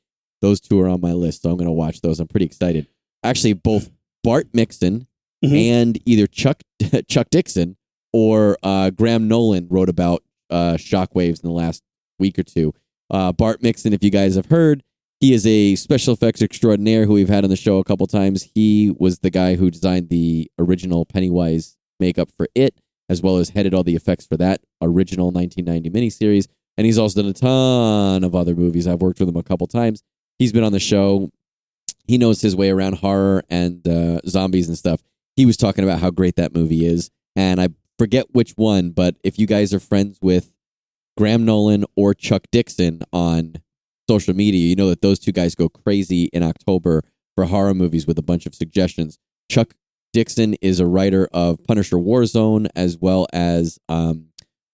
Those two are on my list, so I'm going to watch those. I'm pretty excited. Actually, both Bart Mixon Mhm. and either Chuck Chuck Dixon or uh, Graham Nolan wrote about uh, shockwaves in the last week or two. Uh, Bart Mixon, if you guys have heard, he is a special effects extraordinaire who we've had on the show a couple times. He was the guy who designed the original Pennywise makeup for it, as well as headed all the effects for that original 1990 miniseries. And he's also done a ton of other movies. I've worked with him a couple times. He's been on the show. He knows his way around horror and uh, zombies and stuff. He was talking about how great that movie is. And I forget which one, but if you guys are friends with Graham Nolan or Chuck Dixon on social media, you know that those two guys go crazy in October for horror movies with a bunch of suggestions. Chuck Dixon is a writer of Punisher Warzone as well as um,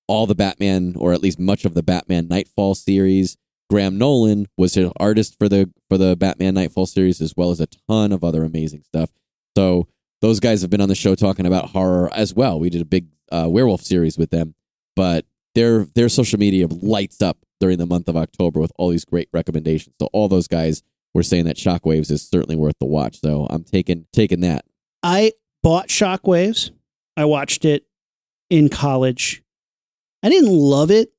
all the Batman, or at least much of the Batman Knightfall series. Graham Nolan was an artist for the for the Batman Knightfall series, as well as a ton of other amazing stuff. So those guys have been on the show talking about horror as well. We did a big uh, werewolf series with them, but their their social media lights up during the month of October with all these great recommendations. So all those guys were saying that Shockwaves is certainly worth the watch. So I'm taking taking that. I bought Shockwaves. I watched it in college. I didn't love it,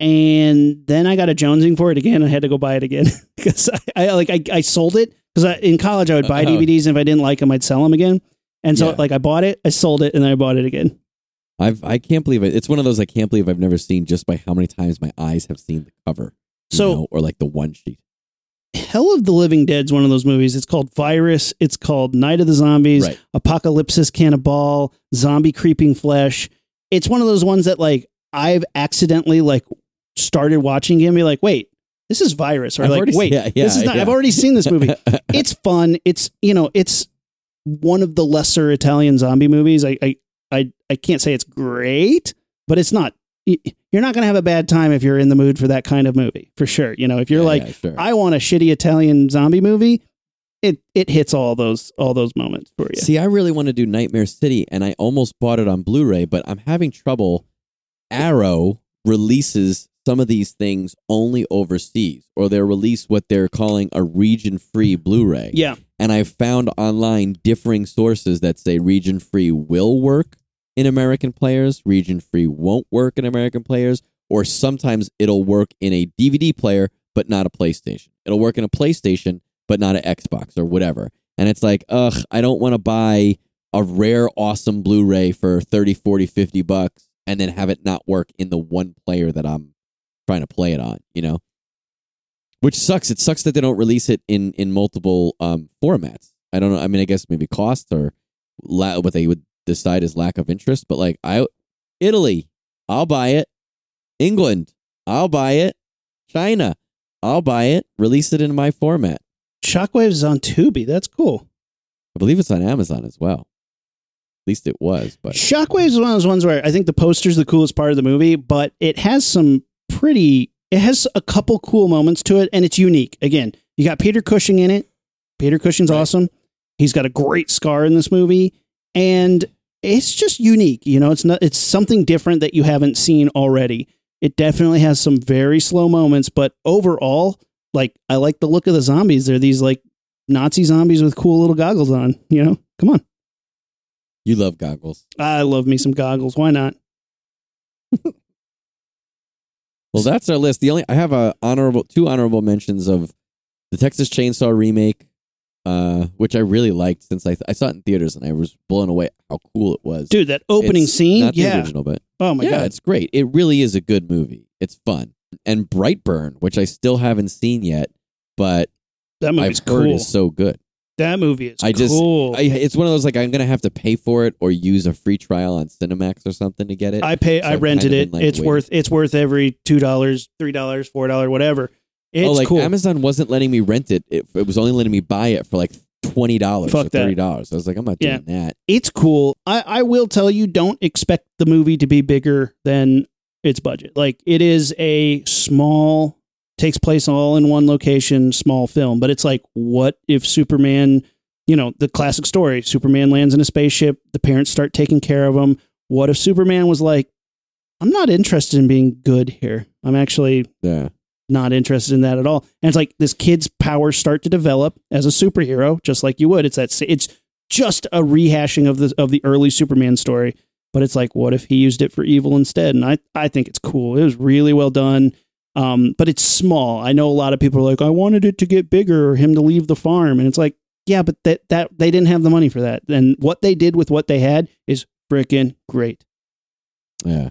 and then I got a jonesing for it again. I had to go buy it again because I, I like I, I sold it because in college I would buy Uh-oh. DVDs and if I didn't like them I'd sell them again. And so Yeah. like I bought it, I sold it, and then I bought it again. I've I can't believe it. It's one of those I can't believe I've never seen just by how many times my eyes have seen the cover. So- know, or like the one sheet. Hell of the Living Dead's one of those movies. It's called Virus. It's called Night of the Zombies. Right. Apocalypsis Cannibal, Zombie Creeping Flesh. It's one of those ones that like I've accidentally like started watching it and be like, wait, this is Virus, or I've like, already- wait, yeah, yeah, this is not. yeah. I've already seen this movie. it's fun. It's you know, it's one of the lesser Italian zombie movies. I I I, I can't say it's great, but it's not. You're not going to have a bad time if you're in the mood for that kind of movie, for sure. You know, if you're Yeah, like, yeah, sure. I want a shitty Italian zombie movie, it it hits all those all those moments for you. See, I really want to do Nightmare City, and I almost bought it on Blu-ray, but I'm having trouble. Arrow releases some of these things only overseas, or they release what they're calling a region-free Blu-ray. yeah, and I've found online differing sources that say region free will work in American players, region free won't work in American players, or sometimes it'll work in a DVD player but not a PlayStation. It'll work in a PlayStation but not an Xbox or whatever. And it's like, ugh, I don't want to buy a rare awesome Blu-ray for 30, 40, 50 bucks and then have it not work in the one player that I'm trying to play it on, you know? Which sucks. It sucks that they don't release it in in multiple um, formats. I don't know. I mean, I guess maybe cost or la- what they would decide is lack of interest. But like, I Italy, I'll buy it. England, I'll buy it. China, I'll buy it. Release it in my format. Shockwaves is on Tubi. That's cool. I believe it's on Amazon as well. At least it was. But Shockwaves is one of those ones where I think the poster's the coolest part of the movie, but it has some pretty. It has a couple cool moments to it, and it's unique. Again, you got Peter Cushing in it. Peter Cushing's Right. awesome. He's got a great scar in this movie, and it's just unique. You know, it's not. It's something different that you haven't seen already. It definitely has some very slow moments, but overall, like I like the look of the zombies. They're these like Nazi zombies with cool little goggles on. You know, come on. you love goggles. I love me some goggles. Why not? Well, that's our list. The only I have a honorable two honorable mentions of the Texas Chainsaw remake uh, which I really liked since I, I saw it in theaters and I was blown away how cool it was. Dude, that opening It's scene, not the yeah. original, but Oh my yeah, god, it's great. It really is a good movie. It's fun. And Brightburn, which I still haven't seen yet, but that I've heard cool. is so good. That movie is I just- cool. I, it's one of those like I'm gonna have to pay for it or use a free trial on Cinemax or something to get it. I pay. So I rented it. like, it's waiting. worth. It's worth every two dollars, three dollars, four dollars, whatever. It's oh, like cool. Amazon wasn't letting me rent it. it. It was only letting me buy it for like twenty dollars or Fuck that. thirty dollars. I was like, I'm not Yeah. doing that. it's cool. I, I will tell you, don't expect the movie to be bigger than its budget. Like it is a small, takes place all in one location, small film. But it's like, what if Superman? You know, the classic story: Superman lands in a spaceship. The parents start taking care of him. What if Superman was like, I'm not interested in being good here. I'm actually Yeah. not interested in that at all. And it's like this kid's powers start to develop as a superhero, just like you would. It's that it's just a rehashing of the of the early Superman story, but it's like, what if he used it for evil instead? And I I think it's cool. It was really well done. Um, but it's small. I know a lot of people are like, I wanted it to get bigger or him to leave the farm, and it's like, yeah, but that that they didn't have the money for that. And what they did with what they had is freaking great. Yeah.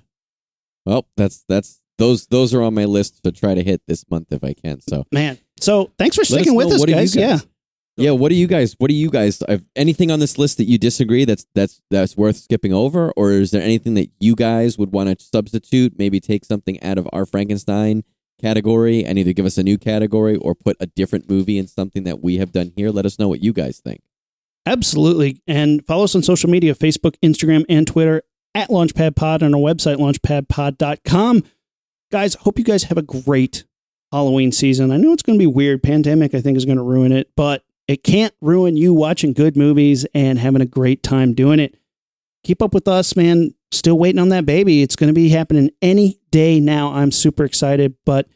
Well, that's that's those those are on my list to try to hit this month if I can. So Man, so thanks for sticking with us, what you guys. Yeah. Yeah, what do you guys? What do you guys? Have anything on this list that you disagree? That's that's that's worth skipping over, or is there anything that you guys would want to substitute? Maybe take something out of our Frankenstein category and either give us a new category or put a different movie in something that we have done here. Let us know what you guys think. Absolutely. And follow us on social media Facebook, Instagram, and Twitter at Launchpad Pod on our website, launchpadpod.com. Guys, hope you guys have a great Halloween season. I know it's going to be weird. Pandemic, I think, is going to ruin it, but it can't ruin you watching good movies and having a great time doing it. Keep up with us, man. Still waiting on that baby. It's going to be happening any day now. I'm super excited. But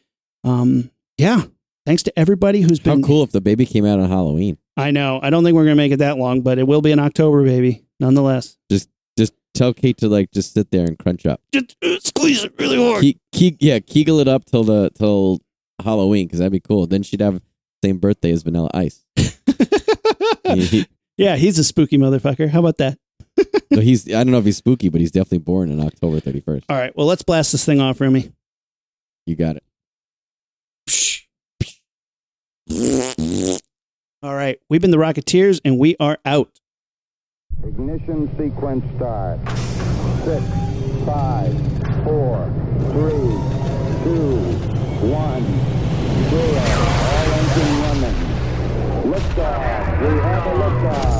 um, yeah, thanks to everybody who's been How cool if the baby came out on Halloween. I know. I don't think we're going to make it that long, but it will be in October, baby. Nonetheless. Just just tell Kate to like just sit there and crunch up. Just uh, squeeze it really hard. Ke- ke- yeah, kegel it up till the till Halloween because that'd be cool. Then she'd have same birthday as Vanilla Ice. He- yeah, he's a spooky motherfucker. How about that? no, he's I don't know if he's spooky, but he's definitely born on October thirty first. All right. Well, let's blast this thing off, Remy. You got it. All right. We've been the Rocketeers, and we are out. Ignition sequence start. Six, five, four, three, two, one, zero. All engine running. Liftoff. We have a liftoff.